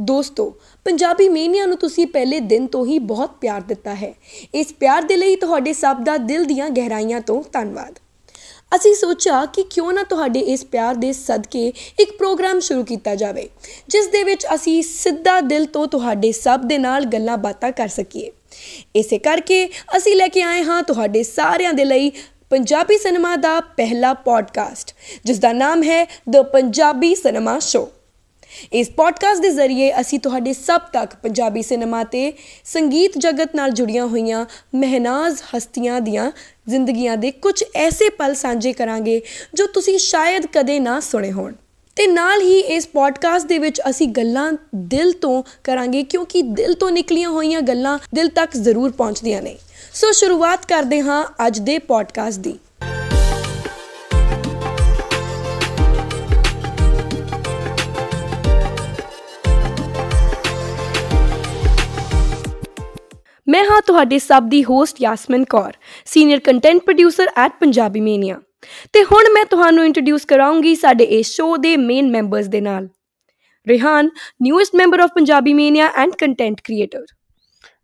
ਦੋਸਤੋ, ਪੰਜਾਬੀ ਮੀਨੀਆ ਨੂੰ ਤੁਸੀਂ ਪਹਿਲੇ ਦਿਨ ਤੋਂ ਹੀ ਬਹੁਤ ਪਿਆਰ ਦਿੱਤਾ ਹੈ। ਇਸ ਪਿਆਰ ਦੇ ਲਈ ਤੁਹਾਡੇ ਸਭ ਦਾ ਦਿਲ ਦੀਆਂ ਗਹਿਰਾਈਆਂ ਤੋਂ ਧੰਨਵਾਦ। ਅਸੀਂ ਸੋਚਿਆ ਕਿ ਕਿਉਂ ਨਾ ਤੁਹਾਡੇ ਇਸ ਪਿਆਰ ਦੇ ਸਦਕੇ ਇੱਕ ਪ੍ਰੋਗਰਾਮ ਸ਼ੁਰੂ ਕੀਤਾ ਜਾਵੇ, ਜਿਸ ਦੇ ਵਿੱਚ ਅਸੀਂ ਸਿੱਧਾ ਦਿਲ ਤੋਂ ਤੁਹਾਡੇ ਸਭ ਦੇ ਨਾਲ ਗੱਲਾਂ ਬਾਤਾਂ ਕਰ ਸਕੀਏ। ਇਸੇ ਕਰਕੇ ਅਸੀਂ ਲੈ ਕੇ ਆਏ ਹਾਂ ਤੁਹਾਡੇ ਸਾਰਿਆਂ ਦੇ ਲਈ ਪੰਜਾਬੀ ਸਿਨੇਮਾ ਦਾ ਪਹਿਲਾ ਪੋਡਕਾਸਟ ਜਿਸ ਦਾ ਨਾਮ ਹੈ ਦ ਪੰਜਾਬੀ ਸਿਨੇਮਾ ਸ਼ੋ ਇਸ ਪੋਡਕਾਸਟ ਦੇ ਜ਼ਰੀਏ ਅਸੀਂ ਤੁਹਾਡੇ ਸਭ ਤੱਕ ਪੰਜਾਬੀ ਸਿਨੇਮਾ ਤੇ ਸੰਗੀਤ ਜਗਤ ਨਾਲ ਜੁੜੀਆਂ ਹੋਈਆਂ ਮਹਿਨਾਜ਼ ਹਸਤੀਆਂ ਦੀਆਂ ਜ਼ਿੰਦਗੀਆਂ ਦੇ ਕੁਝ ਐਸੇ ਪਲ ਸਾਂਝੇ ਕਰਾਂਗੇ ਜੋ ਤੁਸੀਂ ਸ਼ਾਇਦ ਕਦੇ ਨਾ ਸੁਣੇ ਹੋਣ। ਤੇ ਨਾਲ ਹੀ ਇਸ ਪੋਡਕਾਸਟ ਦੇ ਵਿੱਚ ਅਸੀਂ ਗੱਲਾਂ ਦਿਲ ਤੋਂ ਕਰਾਂਗੇ ਕਿਉਂਕਿ ਦਿਲ ਤੋਂ ਨਿਕਲੀਆਂ ਹੋਈਆਂ ਗੱਲਾਂ ਦਿਲ ਤੱਕ ਜ਼ਰੂਰ ਪਹੁੰਚਦੀਆਂ ਨੇ। ਸੋ ਸ਼ੁਰੂਆਤ ਕਰਦੇ ਹਾਂ ਅੱਜ ਦੇ ਪੋਡਕਾਸਟ ਦੀ। ਮੈਂ ਹਾਂ ਤੁਹਾਡੇ ਸਭ ਦੀ host Yasman Kaur senior content producer at Punjabi Mania. ਤੇ ਹੁਣ ਮੈਂ ਤੁਹਾਨੂੰ ਇੰਟਰੋਡਿਊਸ ਕਰਾਉਂਗੀ ਸਾਡੇ ਇਸ ਸ਼ੋਅ ਦੇ ਮੇਨ ਮੈਂਬਰਸ ਦੇ ਨਾਲ। Rihan newest member of Punjabi Mania and content creator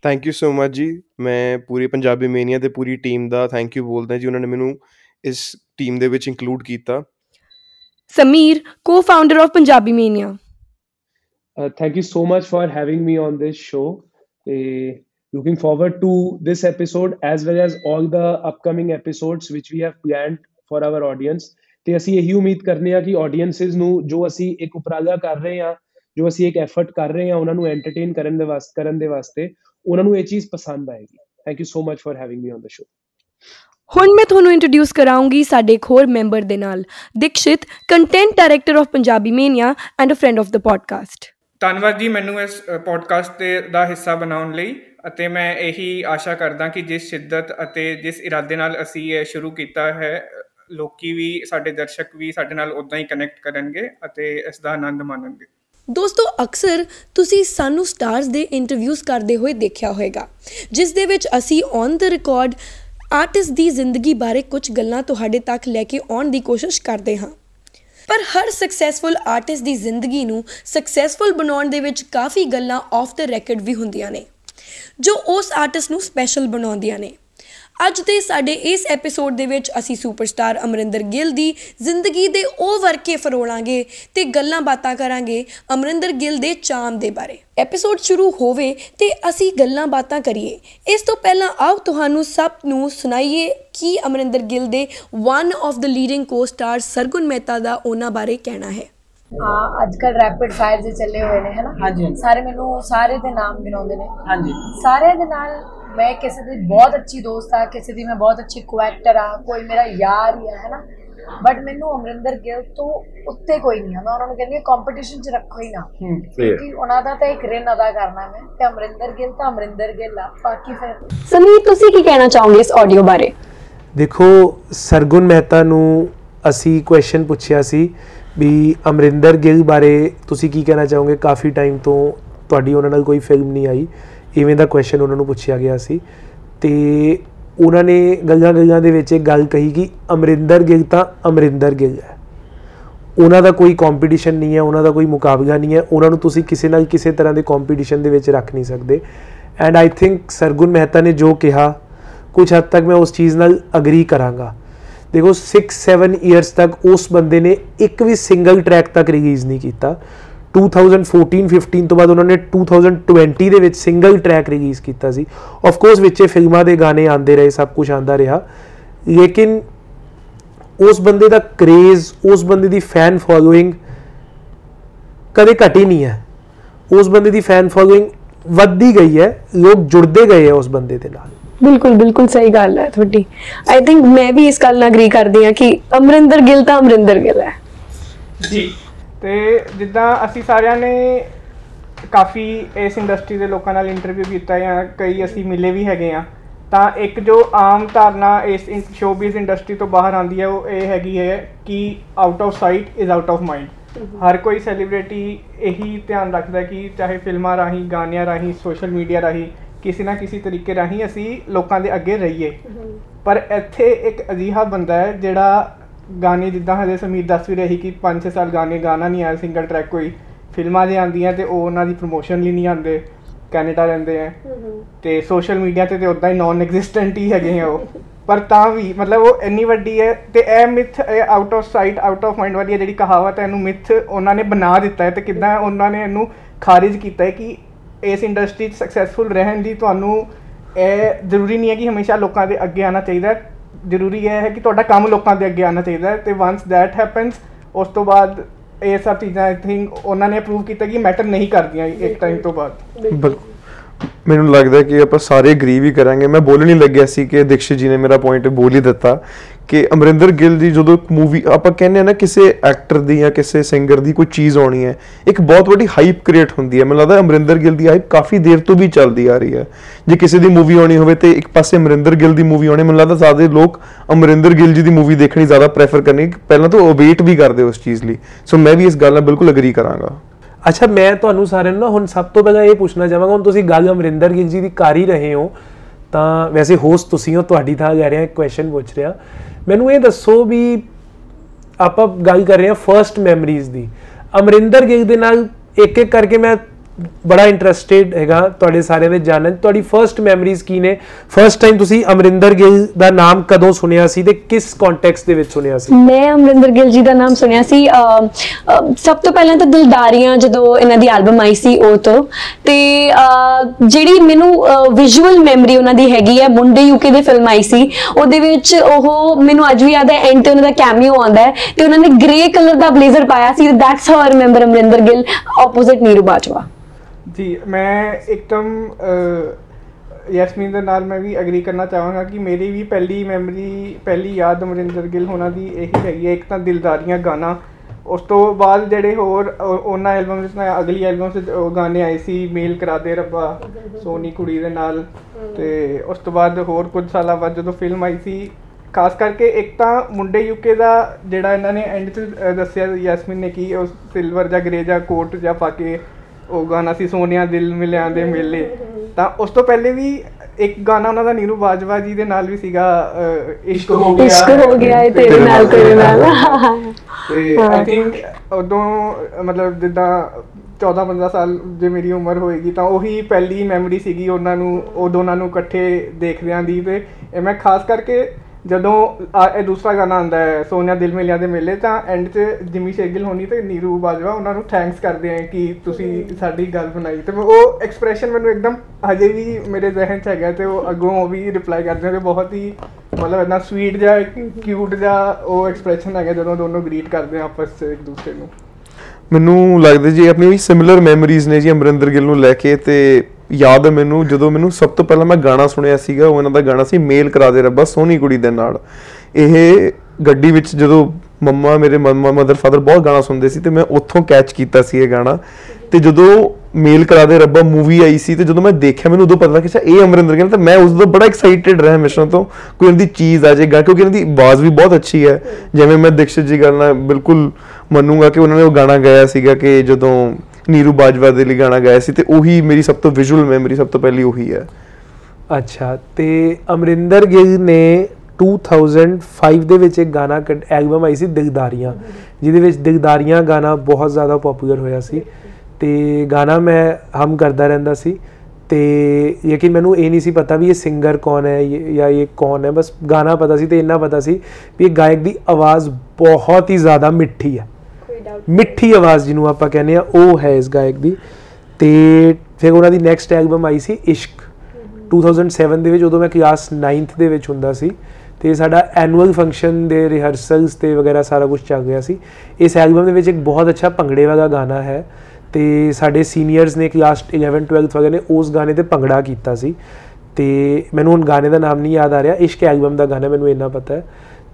thank you so much ਜੀ। ਮੈਂ ਪੂਰੀ ਪੰਜਾਬੀ ਮੇਨੀਆ ਤੇ ਪੂਰੀ ਟੀਮ ਦਾ ਥੈਂਕ ਯੂ ਬੋਲਦਾ ਜੀ। ਉਹਨਾਂ ਨੇ ਮੈਨੂੰ ਇਸ ਟੀਮ ਦੇ ਵਿੱਚ ਇਨਕਲੂਡ ਕੀਤਾ। Sameer co-founder of Punjabi Mania. Uh, thank you so much for having me on this show. Looking forward to this episode as well as all the upcoming episodes which we have planned for our audience. ਤੇ ਅਸੀਂ ਇਹੀ ਉਮੀਦ ਕਰਨੇ ਆ ਕਿ audience ਨੂੰ ਜੋ ਅਸੀਂ ਇੱਕ ਉਪਰਾਲਾ ਕਰ ਰਹੇ ਆ ਜੋ ਅਸੀਂ ਇੱਕ ਐਫਰਟ ਕਰ ਰਹੇ ਆ ਉਹਨਾਂ ਨੂੰ ਐਂਟਰਟੇਨ ਕਰਨ ਦੇ ਵਾਸਤੇ ਕਰਨ ਦੇ ਵਾਸਤੇ ਉਹਨਾਂ ਨੂੰ ਇਹ ਚੀਜ਼ ਪਸੰਦ ਆਏਗੀ thank you so much for having me on the show ਹੁਣ ਮੈਂ ਤੁਹਾਨੂੰ ਇੰਟਰੋਡਿਊਸ ਕਰਾਉਂਗੀ ਸਾਡੇ ਇੱਕ ਹੋਰ ਮੈਂਬਰ ਦੇ ਨਾਲ Dikshit content director of Punjabi mania and a friend of the podcast ਧੰਨਵਾਦ ਜੀ ਮੈਨੂੰ ਇਸ ਪੋਡਕਾਸਟ ਦਾ ਹਿੱਸਾ ਬਣਾਉਣ ਲਈ ਅਤੇ ਮੈਂ ਇਹੀ ਆਸ਼ਾ ਕਰਦਾ ਕਿ ਜਿਸ ਸ਼ਿੱਦਤ ਅਤੇ ਜਿਸ ਇਰਾਦੇ ਨਾਲ ਅਸੀਂ ਇਹ ਸ਼ੁਰੂ ਕੀਤਾ ਹੈ, ਲੋਕੀ ਵੀ, ਸਾਡੇ ਦਰਸ਼ਕ ਵੀ ਸਾਡੇ ਨਾਲ ਉਦਾਂ ਹੀ ਕਨੈਕਟ ਕਰਨਗੇ ਅਤੇ ਇਸ ਦਾ ਆਨੰਦ ਮਾਣਨਗੇ। ਦੋਸਤੋ, ਅਕਸਰ ਤੁਸੀਂ ਸਾਨੂੰ ਸਟਾਰਸ ਦੇ ਇੰਟਰਵਿਊਜ਼ ਕਰਦੇ ਹੋਏ ਦੇਖਿਆ ਹੋਵੇਗਾ, ਜਿਸ ਦੇ ਵਿੱਚ ਅਸੀਂ ਔਨ ਦ ਰਿਕਾਰਡ ਆਰਟਿਸਟ ਦੀ ਜ਼ਿੰਦਗੀ ਬਾਰੇ ਕੁਝ ਗੱਲਾਂ ਤੁਹਾਡੇ ਤੱਕ ਲੈ ਕੇ ਆਉਣ ਦੀ ਕੋਸ਼ਿਸ਼ ਕਰਦੇ ਹਾਂ। ਪਰ ਹਰ ਸਕਸੈਸਫੁਲ ਆਰਟਿਸਟ ਦੀ ਜ਼ਿੰਦਗੀ ਨੂੰ ਸਕਸੈਸਫੁਲ ਬਣਾਉਣ ਦੇ ਵਿੱਚ ਕਾਫੀ ਗੱਲਾਂ ਆਫ ਦ ਰੈਕਡ ਵੀ ਹੁੰਦੀਆਂ ਨੇ। ਜੋ ਉਸ ਆਰਟਿਸਟ ਨੂੰ ਸਪੈਸ਼ਲ ਬਣਾਉਂਦੀਆਂ ਨੇ। ਅੱਜ ਦੇ ਸਾਡੇ ਇਸ ਐਪੀਸੋਡ ਦੇ ਵਿੱਚ ਅਸੀਂ ਸੁਪਰਸਟਾਰ ਅਮਰਿੰਦਰ ਗਿੱਲ ਦੀ ਜ਼ਿੰਦਗੀ ਦੇ ਉਹ ਵਰਕੇ ਫਰੋਲਾਂਗੇ ਤੇ ਗੱਲਾਂ ਬਾਤਾਂ ਕਰਾਂਗੇ ਅਮਰਿੰਦਰ ਗਿੱਲ ਦੇ ਚਾਮ ਦੇ ਬਾਰੇ। ਐਪੀਸੋਡ ਸ਼ੁਰੂ ਹੋਵੇ ਤੇ ਅਸੀਂ ਗੱਲਾਂ ਬਾਤਾਂ ਕਰੀਏ। ਇਸ ਤੋਂ ਪਹਿਲਾਂ ਆਓ ਤੁਹਾਨੂੰ ਸਭ ਨੂੰ ਸੁਣਾਈਏ ਕੀ ਅਮਰਿੰਦਰ ਗਿੱਲ ਦੇ one of the leading co-star Sargun Mehta ਦਾ ਉਹਨਾਂ ਬਾਰੇ ਕਹਿਣਾ ਹੈ। ਹਾਂ ਅੱਜ ਕੱਲ ਰੈਪਿਡ ਫਾਇਰ ਜੇ ਚੱਲੇ ਹੋਏ ਨੇ ਹੈਨਾ? ਹਾਂਜੀ। ਸਾਰੇ ਮੈਨੂੰ ਸਾਰੇ ਦੇ ਨਾਮ ਗਿਣਾਉਂਦੇ ਨੇ। ਹਾਂਜੀ। ਸਾਰਿਆਂ ਦੇ ਨਾਲ ਮੈਂ ਕਿਸੇ ਦੀ ਬਹੁਤ ਅੱਛੀ ਦੋਸਤ ਆ ਕਿਸੇ ਦੀ ਮੈਂ ਬਹੁਤ ਅੱਛੀ ਕੁਐਕਟਰ ਆ ਕੋਈ ਮੇਰਾ ਯਾਰ ਹੀ ਆ ਹੈਨਾ? ਬਟ ਮੈਨੂੰ ਅਮਰਿੰਦਰ ਗਿੱਲ ਤੋਂ ਉੱਤੇ ਕੋਈ ਨਹੀਂ ਆ। ਮੈਂ ਉਹਨਾਂ ਨੂੰ ਕਹਿੰਦੀ ਕੰਪੀਟੀਸ਼ਨ 'ਚ ਰੱਖੋ ਹੀ ਨਾ। ਕਿਉਂਕਿ ਉਹਨਾਂ ਦਾ ਤਾਂ ਇੱਕ ਰਿਨ ਅਦਾ ਕਰਨਾ ਮੈਂ ਤੇ ਅਮਰਿੰਦਰ ਗਿੱਲ ਤਾਂ ਅਮਰਿੰਦਰ ਗਿੱਲ ਆ। ਬਾਕੀ ਫਿਰ ਸਮੀਰ ਤੁਸੀਂ ਕੀ ਕਹਿਣਾ ਚਾਹੋਗੇ ਇਸ ਆਡੀਓ ਬਾਰੇ? ਦੇਖੋ ਸਰਗੁਣ ਮਹਿਤਾ ਨੂੰ ਅਸੀਂ ਕੁਐਸਚਨ ਪੁੱਛਿਆ ਸੀ ਵੀ ਅਮਰਿੰਦਰ ਗਿੱਲ ਬਾਰੇ ਤੁਸੀਂ ਕੀ ਕਹਿਣਾ ਚਾਹੋਗੇ? ਕਾਫੀ ਟਾਈਮ ਤੋਂ ਤੁਹਾਡੀ ਉਹਨਾਂ ਨਾਲ ਕੋਈ ਫਿਲਮ ਨਹੀਂ ਆਈ। ਇਵੇਂ ਦਾ ਕੁਐਸਚਨ ਉਹਨਾਂ ਨੂੰ ਪੁੱਛਿਆ ਗਿਆ ਸੀ। ਤੇ ਉਹਨਾਂ ਨੇ ਗੱਲਾਂ ਗੱਲਾਂ ਦੇ ਵਿੱਚ ਇਹ ਗੱਲ ਕਹੀ ਕਿ ਅਮਰਿੰਦਰ ਗਿੱਲ ਤਾਂ ਅਮਰਿੰਦਰ ਗਿੱਲ ਹੈ। ਉਹਨਾਂ ਦਾ ਕੋਈ ਕੰਪੀਟੀਸ਼ਨ ਨਹੀਂ ਹੈ, ਉਹਨਾਂ ਦਾ ਕੋਈ ਮੁਕਾਬਲਾ ਨਹੀਂ ਹੈ। ਉਹਨਾਂ ਨੂੰ ਤੁਸੀਂ ਕਿਸੇ ਨਾਲ ਕਿਸੇ ਤਰ੍ਹਾਂ ਦੇ ਕੰਪੀਟੀਸ਼ਨ ਦੇ ਵਿੱਚ ਰੱਖ ਨਹੀਂ ਸਕਦੇ। And I think Sargun Mehta ਨੇ ਜੋ ਕਿਹਾ ਕੁਝ ਹੱਦ ਤੱਕ ਮੈਂ ਉਸ ਚੀਜ਼ ਨਾਲ ਅਗਰੀ ਕਰਾਂਗਾ। ਦੇਖੋ 6-7 ਇਅਰਸ ਤੱਕ ਉਸ ਬੰਦੇ ਨੇ ਇੱਕ ਵੀ ਸਿੰਗਲ ਟਰੈਕ ਤੱਕ ਰਿਲੀਜ਼ ਨਹੀਂ ਕੀਤਾ। 2014-15 ਤੋਂ ਬਾਅਦ ਉਹਨਾਂ ਨੇ 2020 ਦੇ ਵਿੱਚ ਸਿੰਗਲ ਟਰੈਕ ਰਿਲੀਜ਼ ਕੀਤਾ ਸੀ। ਆਫ ਕੋਰਸ ਵਿੱਚ ਇਹ ਫਿਲਮਾਂ ਦੇ ਗਾਣੇ ਆਉਂਦੇ ਰਹੇ, ਸਭ ਕੁਝ ਆਂਦਾ ਰਿਹਾ। ਲੇਕਿਨ ਉਸ ਬੰਦੇ ਦਾ ਕ੍ਰੇਜ਼ ਉਸ ਬੰਦੇ ਦੀ ਫੈਨ ਫੋਲੋਇੰਗ ਕਦੇ ਘਟੀ ਨਹੀਂ ਹੈ। ਉਸ ਬੰਦੇ ਦੀ ਫੈਨ ਫੋਲੋਇੰਗ ਵੱਧਦੀ ਗਈ ਹੈ, ਲੋਕ ਜੁੜਦੇ ਗਏ ਹੈ ਉਸ ਬੰਦੇ ਦੇ ਨਾਲ। ਬਿਲਕੁਲ ਬਿਲਕੁਲ ਸਹੀ ਗੱਲ ਹੈ ਤੁਹਾਡੀ। ਆਈ ਥਿੰਕ ਮੈਂ ਵੀ ਇਸ ਗੱਲ ਨਾਲ ਅਗਰੀ ਕਰਦੀ ਹਾਂ ਕਿ ਅਮਰਿੰਦਰ ਗਿੱਲ ਤਾਂ ਅਮਰਿੰਦਰ ਗਿੱਲ ਹੈ। ਜੀ। ਤੇ ਜਿੱਦਾਂ ਅਸੀਂ ਸਾਰਿਆਂ ਨੇ ਕਾਫੀ ਇਸ ਇੰਡਸਟਰੀ ਦੇ ਲੋਕਾਂ ਨਾਲ ਇੰਟਰਵਿਊ ਕੀਤਾ ਜਾਂ ਕਈ ਅਸੀਂ ਮਿਲੇ ਵੀ ਹੈਗੇ ਆ ਤਾਂ ਇੱਕ ਜੋ ਆਮ ਧਾਰਨਾ ਇਸ ਸ਼ੋਬਿਜ਼ ਇੰਡਸਟਰੀ ਤੋਂ ਬਾਹਰ ਆਉਂਦੀ ਹੈ, ਉਹ ਇਹ ਹੈਗੀ ਹੈ ਕਿ out of sight is out of mind ਹਰ ਕੋਈ ਸੈਲੀਬ੍ਰਿਟੀ ਇਹੀ ਧਿਆਨ ਰੱਖਦਾ ਕਿ ਚਾਹੇ ਫਿਲਮਾਂ ਰਾਹੀਂ, ਗਾਣਿਆਂ ਰਾਹੀਂ ਸੋਸ਼ਲ ਮੀਡੀਆ ਰਾਹੀਂ ਕਿਸੇ ਨਾ ਕਿਸੇ ਤਰੀਕੇ ਰਾਹੀਂ ਅਸੀਂ ਲੋਕਾਂ ਦੇ ਅੱਗੇ ਰਹੀਏ। ਪਰ ਇੱਥੇ ਇੱਕ ਅਜੀਹਾ ਬੰਦਾ ਹੈ ਜਿਹੜਾ ਗਾਣੇ ਜਿੱਦਾਂ ਹਜੇ ਸਮੀਰ ਦੱਸ ਵੀ ਰਹੀ ਕਿ 5-6 ਸਾਲ ਗਾਣੇ ਗਾਣਾ ਨਹੀਂ ਆਇਆ ਸਿੰਗਲ ਟਰੈਕ ਕੋਈ ਫਿਲਮਾਂ ਜੇ ਆਉਂਦੀਆਂ ਤੇ ਉਹ ਉਹਨਾਂ ਦੀ ਪ੍ਰੋਮੋਸ਼ਨ ਲਈ ਨਹੀਂ ਆਉਂਦੇ ਕੈਨੇਡਾ ਰਹਿੰਦੇ ਆ। ਤੇ ਸੋਸ਼ਲ ਮੀਡੀਆ ਤੇ ਤੇ ਉਦਾਂ ਹੀ ਨਾਨ ਐਗਜ਼ਿਸਟੈਂਟ ਹੀ ਹੈਗੇ ਆ ਉਹ। ਪਰ ਤਾਂ ਵੀ ਮਤਲਬ ਉਹ ਇੰਨੀ ਵੱਡੀ ਹੈ ਤੇ ਇਹ myth out of sight out of mind ਵਾਲੀ ਜਿਹੜੀ ਕਹਾਵਤ ਹੈ ਇਹਨੂੰ ਮਿਥ ਉਹਨਾਂ ਨੇ ਬਣਾ ਦਿੱਤਾ ਹੈ ਤੇ ਕਿਦਾਂ ਉਹਨਾਂ ਨੇ ਇਹਨੂੰ ਖਾਰਿਜ ਕੀਤਾ ਹੈ ਕਿ ਇਸ ਇੰਡਸਟਰੀ 'ਚ ਸਕਸੈਸਫੁਲ ਰਹਿਣ ਦੀ ਤੁਹਾਨੂੰ ਇਹ ਜ਼ਰੂਰੀ ਨਹੀਂ ਹੈ ਕਿ ਹਮੇਸ਼ਾ ਲੋਕਾਂ ਦੇ ਅੱਗੇ ਆਉਣਾ ਚਾਹੀਦਾ ਹੈ। ਜ਼ਰੂਰੀ ਇਹ ਹੈ ਕਿ ਤੁਹਾਡਾ ਕੰਮ ਲੋਕਾਂ ਦੇ ਅੱਗੇ ਆਉਣਾ ਚਾਹੀਦਾ ਹੈ ਤੇ ਵਾਂਸ ਦੈਟ ਹੈਪਨਸ ਉਸ ਤੋਂ ਬਾਅਦ ਇਹ ਸਭ ਚੀਜ਼ਾਂ ਆਈ ਥਿੰਕ ਉਹਨਾਂ ਨੇ ਪ੍ਰੂਵ ਕੀਤਾ ਕਿ ਮੈਟਰ ਨਹੀਂ ਕਰਦੀਆਂ ਇੱਕ ਟਾਈਮ ਤੋਂ ਬਾਅਦ ਬਿਲਕੁਲ ਮੈਨੂੰ ਲੱਗਦਾ ਕਿ ਆਪਾਂ ਸਾਰੇ ਐਗਰੀ ਵੀ ਕਰਾਂਗੇ। ਮੈਂ ਬੋਲਣ ਹੀ ਲੱਗਿਆ ਸੀ ਕਿ ਦੀਕਸ਼ਿਤ ਜੀ ਨੇ ਮੇਰਾ ਪੁਆਇੰਟ ਬੋਲ ਹੀ ਦਿੱਤਾ ਕਿ ਅਮਰਿੰਦਰ ਗਿੱਲ ਦੀ ਜਦੋਂ ਇੱਕ ਮੂਵੀ ਆਪਾਂ ਕਹਿੰਦੇ ਆ ਨਾ ਕਿਸੇ ਐਕਟਰ ਦੀ ਜਾਂ ਕਿਸੇ ਸਿੰਗਰ ਦੀ ਕੋਈ ਚੀਜ਼ ਆਉਣੀ ਹੈ, ਇੱਕ ਬਹੁਤ ਵੱਡੀ ਹਾਈਪ ਕ੍ਰੀਏਟ ਹੁੰਦੀ ਹੈ। ਮੈਨੂੰ ਲੱਗਦਾ ਅਮਰਿੰਦਰ ਗਿੱਲ ਦੀ ਹਾਈਪ ਕਾਫੀ ਦੇਰ ਤੋਂ ਵੀ ਚੱਲਦੀ ਆ ਰਹੀ ਹੈ। ਜੇ ਕਿਸੇ ਦੀ ਮੂਵੀ ਆਉਣੀ ਹੋਵੇ ਤੇ ਇੱਕ ਪਾਸੇ ਅਮਰਿੰਦਰ ਗਿੱਲ ਦੀ ਮੂਵੀ ਆਉਣੀ, ਮੈਨੂੰ ਲੱਗਦਾ ਜ਼ਿਆਦਾ ਲੋਕ ਅਮਰਿੰਦਰ ਗਿੱਲ ਜੀ ਦੀ ਮੂਵੀ ਦੇਖਣੀ ਜ਼ਿਆਦਾ ਪ੍ਰੈਫਰ ਕਰਨਗੇ। ਪਹਿਲਾਂ ਤਾਂ ਉਹ ਵੇਟ ਵੀ ਕਰਦੇ ਉਸ ਚੀਜ਼ ਲਈ। ਸੋ ਮੈਂ ਵੀ ਇਸ ਗੱਲ ਨਾਲ ਬਿਲਕੁਲ ਐਗਰੀ ਕਰਾਂਗਾ। ਅੱਛਾ, ਮੈਂ ਤੁਹਾਨੂੰ ਸਾਰਿਆਂ ਨੂੰ ਨਾ ਹੁਣ ਸਭ ਤੋਂ ਪਹਿਲਾਂ ਇਹ ਪੁੱਛਣਾ ਚਾਹਾਂਗਾ, ਹੁਣ ਤੁਸੀਂ ਗੱਲ ਅਮਰਿੰਦਰ ਗਿੱਲ ਜੀ ਦੀ ਕਰ ਹੀ ਰਹੇ ਹੋ, ਤਾਂ ਵੈਸੇ ਹੋਸਟ ਤੁਸੀਂ ਹੋ, ਤੁਹਾਡੀ ਥਾਂ ਲੈ ਰਿਹਾ ਇੱਕ ਕੁਐਸਚਨ ਪੁੱਛ ਰਿਹਾ। ਮੈਨੂੰ ਇਹ ਦੱਸੋ ਵੀ ਆਪਾਂ ਗੱਲ ਕਰ ਰਹੇ ਹਾਂ ਫਰਸਟ ਮੈਮਰੀਜ਼ ਦੀ। ਅਮਰਿੰਦਰ ਗਿੱਲ ਦੇ ਨਾਲ ਇੱਕ ਇੱਕ ਕਰਕੇ ਮੈਂ ਬੜਾ ਇੰਟਰਸਟਿਡ ਹੈਗਾ ਤੁਹਾਡੇ ਸਾਰਿਆਂ ਦੇ ਜਾਣਨ। ਤੁਹਾਡੀ ਫਰਸਟ ਮੈਮਰੀਜ਼ ਕੀ ਨੇ? ਫਰਸਟ ਟਾਈਮ ਤੁਸੀਂ ਅਮਰਿੰਦਰ ਗਿੱਲ ਦਾ ਨਾਮ ਕਦੋਂ ਸੁਣਿਆ ਸੀ ਤੇ ਕਿਸ ਕੰਟੈਕਸਟ ਦੇ ਵਿੱਚ ਸੁਣਿਆ ਸੀ? ਮੈਂ ਅਮਰਿੰਦਰ ਗਿੱਲ ਜੀ ਦਾ ਨਾਮ ਸੁਣਿਆ ਸੀ ਅਹ, ਅਹ, ਸਭ ਤੋਂ ਪਹਿਲਾਂ ਤਾਂ ਦਿਲਦਾਰੀਆਂ ਜਦੋਂ ਇਹਨਾਂ ਦੀ ਐਲਬਮ ਆਈ ਸੀ ਉਹ ਤੋਂ। ਤੇ ਅਹ, ਜਿਹੜੀ ਮੈਨੂੰ ਵਿਜ਼ੂਅਲ ਮੈਮਰੀ ਉਹਨਾਂ ਦੀ ਹੈਗੀ ਹੈ ਮੁੰਡੇ ਯੂਕੇ ਦੀ ਫਿਲਮ ਆਈ ਸੀ ਉਹਦੇ ਵਿੱਚ ਉਹ ਮੈਨੂੰ ਅੱਜ ਵੀ ਯਾਦ ਹੈ ਐਂਡ ਤੇ ਉਹਨਾਂ ਦਾ ਕੈਮੀਓ ਆਉਂਦਾ ਹੈ ਤੇ ਉਹਨਾਂ ਨੇ ਗ੍ਰੇ ਕਲਰ ਦਾ ਬਲੇਜ਼ਰ ਪਾਇਆ ਸੀ that's how I remember Amarinder Gill opposite Neeru Bajwa. ਜੀ ਮੈਂ ਇੱਕਦਮ ਅਹ, ਯੈਸਮੀਨ ਦੇ ਨਾਲ ਮੈਂ ਵੀ ਐਗਰੀ ਕਰਨਾ ਚਾਹਾਂਗਾ ਕਿ ਮੇਰੀ ਵੀ ਪਹਿਲੀ ਮੈਮਰੀ ਪਹਿਲੀ ਯਾਦ ਅਮਰਿੰਦਰ ਗਿੱਲ ਹੋਣਾ ਦੀ ਇਹੀ ਹੈਗੀ ਹੈ ਇੱਕ ਤਾਂ ਦਿਲਦਾਰੀਆਂ ਗਾਣਾ। ਉਸ ਤੋਂ ਬਾਅਦ ਜਿਹੜੇ ਹੋਰ ਉਹ- ਉਹਨਾਂ ਐਲਬਮ ਵਿੱਚ ਨਾ ਅਗਲੀ ਐਲਬਮ 'ਚ ਉਹ ਗਾਣੇ ਆਏ ਸੀ ਮੇਲ ਕਰਾ ਦੇ ਰੱਬਾ ਸੋਨੀ ਕੁੜੀ ਦੇ ਨਾਲ। ਤੇ ਉਸ ਤੋਂ ਬਾਅਦ ਹੋਰ ਕੁਝ ਸਾਲਾਂ ਬਾਅਦ ਜਦੋਂ ਫਿਲਮ ਆਈ ਸੀ ਖਾਸ ਕਰਕੇ ਇੱਕ ਤਾਂ ਮੁੰਡੇ ਯੂਕੇ ਦਾ ਜਿਹੜਾ ਇਹਨਾਂ ਨੇ ਐਂਡ 'ਚ ਅਹ, ਦੱਸਿਆ ਯੈਸਮੀਨ ਨੇ ਕਿ ਉਹ ਸਿਲਵਰ ਜਾਂ ਗ੍ਰੇ ਜਾਂ ਕੋਟ ਜਾਂ ਪਾ ਕੇ ਉਹ ਗਾਣਾ ਸੀ ਸੋਨੀਆ ਦਿਲ ਮਿਲਿਆਂ ਦੇ ਮੇਲੇ। ਤਾਂ ਉਸ ਤੋਂ ਪਹਿਲੇ ਵੀ ਇੱਕ ਗਾਣਾ ਉਹਨਾਂ ਦਾ ਨੀਰੂ ਬਾਜਵਾ ਜੀ ਦੇ ਨਾਲ ਵੀ ਸੀਗਾ ਇਸ਼ਕ ਹੋ ਗਿਆ। ਇਸ਼ਕ ਹੋ ਗਿਆ ਏ ਤੇਰੇ ਨਾਲ ਤੇਰੇ ਨਾਲ। ਤੇ ਆਈ ਥਿੰਕ ਉਦੋਂ ਮਤਲਬ ਜਿੱਦਾਂ 14 15 ਸਾਲ ਜੇ ਮੇਰੀ ਉਮਰ ਹੋਏਗੀ ਤਾਂ ਉਹੀ ਪਹਿਲੀ ਮੈਮਰੀ ਸੀਗੀ ਉਹਨਾਂ ਨੂੰ ਉਹ ਦੋਨਾਂ ਨੂੰ ਇਕੱਠੇ ਦੇਖਦਿਆਂ ਦੀ। ਤੇ ਇਹ ਮੈਂ ਖਾਸ ਕਰਕੇ ਜਦੋਂ ਆ- ਇਹ ਦੂਸਰਾ ਗਾਣਾ ਆਉਂਦਾ ਹੈ ਸੋਨੀਆ ਦਿਲ ਮਿਲਿਆ ਦੇ ਮੇਲੇ ਤਾਂ ਐਂਡ 'ਚ ਜਿਮੀ ਸ਼ੇਗਿਲ ਹੋਣੀ ਤੇ ਨੀਰੂ ਬਾਜਵਾ ਉਹਨਾਂ ਨੂੰ ਥੈਂਕਸ ਕਰਦੇ ਆ ਕਿ ਤੁਸੀਂ ਸਾਡੀ ਗੱਲ ਬਣਾਈ। ਤੇ ਉਹ ਐਕਸਪ੍ਰੈਸ਼ਨ ਮੈਨੂੰ ਇੱਕਦਮ ਹਜੇ ਵੀ ਮੇਰੇ ਜ਼ਿਹਨ 'ਚ ਹੈਗਾ ਤੇ ਉਹ ਅੱਗੋਂ ਉਹ ਵੀ ਰਿਪਲਾਈ ਕਰਦੇ ਨੇ ਬਹੁਤ ਹੀ ਮਤਲਬ ਇਦਾਂ ਸਵੀਟ ਜਿਹਾ ਕਿਊਟ ਜਿਹਾ ਉਹ ਐਕਸਪ੍ਰੈਸ਼ਨ ਹੈਗਾ ਜਦੋਂ ਦੋਨੋਂ ਗ੍ਰੀਟ ਕਰਦੇ ਆ ਆਪਸ 'ਚ ਇੱਕ ਦੂਸਰੇ ਨੂੰ। ਮੈਨੂੰ ਲੱਗਦਾ ਜੀ ਆਪਣੀ ਵੀ ਸਿਮਿਲਰ ਮੈਮਰੀਜ਼ ਨੇ ਜੀ ਅਮਰਿੰਦਰ ਗਿੱਲ ਨੂੰ ਲੈ ਕੇ ਤੇ ਯਾਦ ਹੈ ਮੈਨੂੰ, ਜਦੋਂ ਮੈਨੂੰ ਸਭ ਤੋਂ ਪਹਿਲਾਂ ਮੈਂ ਗਾਣਾ ਸੁਣਿਆ ਸੀਗਾ, ਉਹ ਇਹਨਾਂ ਦਾ ਗਾਣਾ ਸੀ, ਮੇਲ ਕਰਾ ਦੇ ਰੱਬਾ ਸੋਹਣੀ ਕੁੜੀ ਦੇ ਨਾਲ। ਇਹ ਗੱਡੀ ਵਿੱਚ ਜਦੋਂ ਮੰਮਾ, ਮੇਰੇ ਮੰਮਾ ਮਦਰ ਫਾਦਰ ਬਹੁਤ ਗਾਣਾ ਸੁਣਦੇ ਸੀ ਤੇ ਮੈਂ ਉੱਥੋਂ ਕੈਚ ਕੀਤਾ ਸੀ ਇਹ ਗਾਣਾ। ਤੇ ਜਦੋਂ ਮੇਲ ਕਰਾ ਦੇ ਰੱਬਾ ਮੂਵੀ ਆਈ ਸੀ ਤੇ ਜਦੋਂ ਮੈਂ ਦੇਖਿਆ, ਮੈਨੂੰ ਉਦੋਂ ਪਤਾ ਲੱਗਾ ਕਿ ਅੱਛਾ, ਇਹ ਅਮਰਿੰਦਰ ਗਿੱਲ ਤਾਂ ਮੈਂ ਉਸ ਤੋਂ ਬੜਾ ਐਕਸਾਈਟਿਡ ਰਿਹਾ ਹਮੇਸ਼ਾ ਤੋਂ, ਕੋਈ ਇਹਨਾਂ ਦੀ ਚੀਜ਼ ਆ ਜਾਏਗਾ ਕਿਉਂਕਿ ਇਹਨਾਂ ਦੀ ਆਵਾਜ਼ ਵੀ ਬਹੁਤ ਅੱਛੀ ਹੈ। ਜਿਵੇਂ ਮੈਂ ਦੀਕਸ਼ਿਤ ਜੀ ਗੱਲ ਨਾਲ ਬਿਲਕੁਲ ਮੰਨੂਗਾ ਕਿ ਉਹਨਾਂ ਨੇ ਉਹ ਗਾਣਾ ਗਾਇਆ ਸੀਗਾ ਕਿ ਜਦੋਂ ਨੀਰੂ ਬਾਜਵਾ ਦੇ ਲਈ ਗਾਣਾ ਗਾਇਆ ਸੀ ਤੇ ਉਹੀ ਮੇਰੀ ਸਭ ਤੋਂ ਵਿਜ਼ੂਅਲ ਮੈਮਰੀ ਸਭ ਤੋਂ ਪਹਿਲੀ ਉਹੀ ਹੈ। ਅੱਛਾ, ਤੇ ਅਮਰਿੰਦਰ ਗਿੱਲ ਨੇ 2005 ਦੇ ਵਿੱਚ ਇੱਕ ਗਾਣਾ ਐਲਬਮ ਆਈ ਸੀ ਦਿਲਦਾਰੀਆਂ ਜਿਹਦੇ ਵਿੱਚ ਦਿਲਦਾਰੀਆਂ ਗਾਣਾ ਬਹੁਤ ਜ਼ਿਆਦਾ ਪਪੂਲਰ ਹੋਇਆ ਸੀ ਤੇ ਗਾਣਾ ਮੈਂ ਹਮ ਕਰਦਾ ਰਹਿੰਦਾ ਸੀ ਤੇ ਯਕੀਨ ਮੈਨੂੰ ਇਹ ਨਹੀਂ ਸੀ ਪਤਾ ਵੀ ਇਹ ਸਿੰਗਰ ਕੌਣ ਹੈ ਇਹ- ਜਾਂ ਇਹ ਕੌਣ ਹੈ, ਬਸ ਗਾਣਾ ਪਤਾ ਸੀ ਤੇ ਇੰਨਾ ਪਤਾ ਸੀ ਵੀ ਇਹ ਗਾਇਕ ਦੀ ਆਵਾਜ਼ ਬਹੁਤ ਹੀ ਜ਼ਿਆਦਾ ਮਿੱਠੀ ਹੈ। ਮਿੱਠੀ ਆਵਾਜ਼ ਜਿਹਨੂੰ ਆਪਾਂ ਕਹਿੰਦੇ ਆ ਉਹ ਹੈ ਇਸ ਗਾਇਕ ਦੀ। ਤੇ ਫਿਰ ਉਹਨਾਂ ਦੀ ਨੈਕਸਟ ਐਲਬਮ ਆਈ ਸੀ ਇਸ਼ਕ। 2007 ਦੇ ਵਿੱਚ ਉਦੋਂ ਮੈਂ ਕਲਾਸ 9th ਦੇ ਵਿੱਚ ਹੁੰਦਾ ਸੀ। ਤੇ ਸਾਡਾ ਐਨੂਅਲ ਫੰਕਸ਼ਨ ਦੇ ਰਿਹਰਸਲਸ ਤੇ ਵਗੈਰਾ ਸਾਰਾ ਕੁਝ ਚੱਲ ਰਿਹਾ ਸੀ। ਇਸ ਐਲਬਮ ਦੇ ਵਿੱਚ ਇੱਕ ਬਹੁਤ ਅੱਛਾ ਭੰਗੜੇ ਵਾਲਾ ਗਾਣਾ ਹੈ। ਤੇ ਸਾਡੇ ਸੀਨੀਅਰਸ ਨੇ ਕਲਾਸ 11 12th ਵਗੈਰਾ ਨੇ ਉਸ ਗਾਣੇ ਤੇ ਭੰਗੜਾ ਕੀਤਾ ਸੀ। ਤੇ ਮੈਨੂੰ ਹੁਣ ਗਾਣੇ ਦਾ ਨਾਮ ਨਹੀਂ ਯਾਦ ਆ ਰਿਹਾ। ਇਸ਼ਕ ਐਲਬਮ ਦਾ ਗਾਣਾ ਮੈਨੂੰ ਇੰਨਾ ਪਤਾ ਹੈ।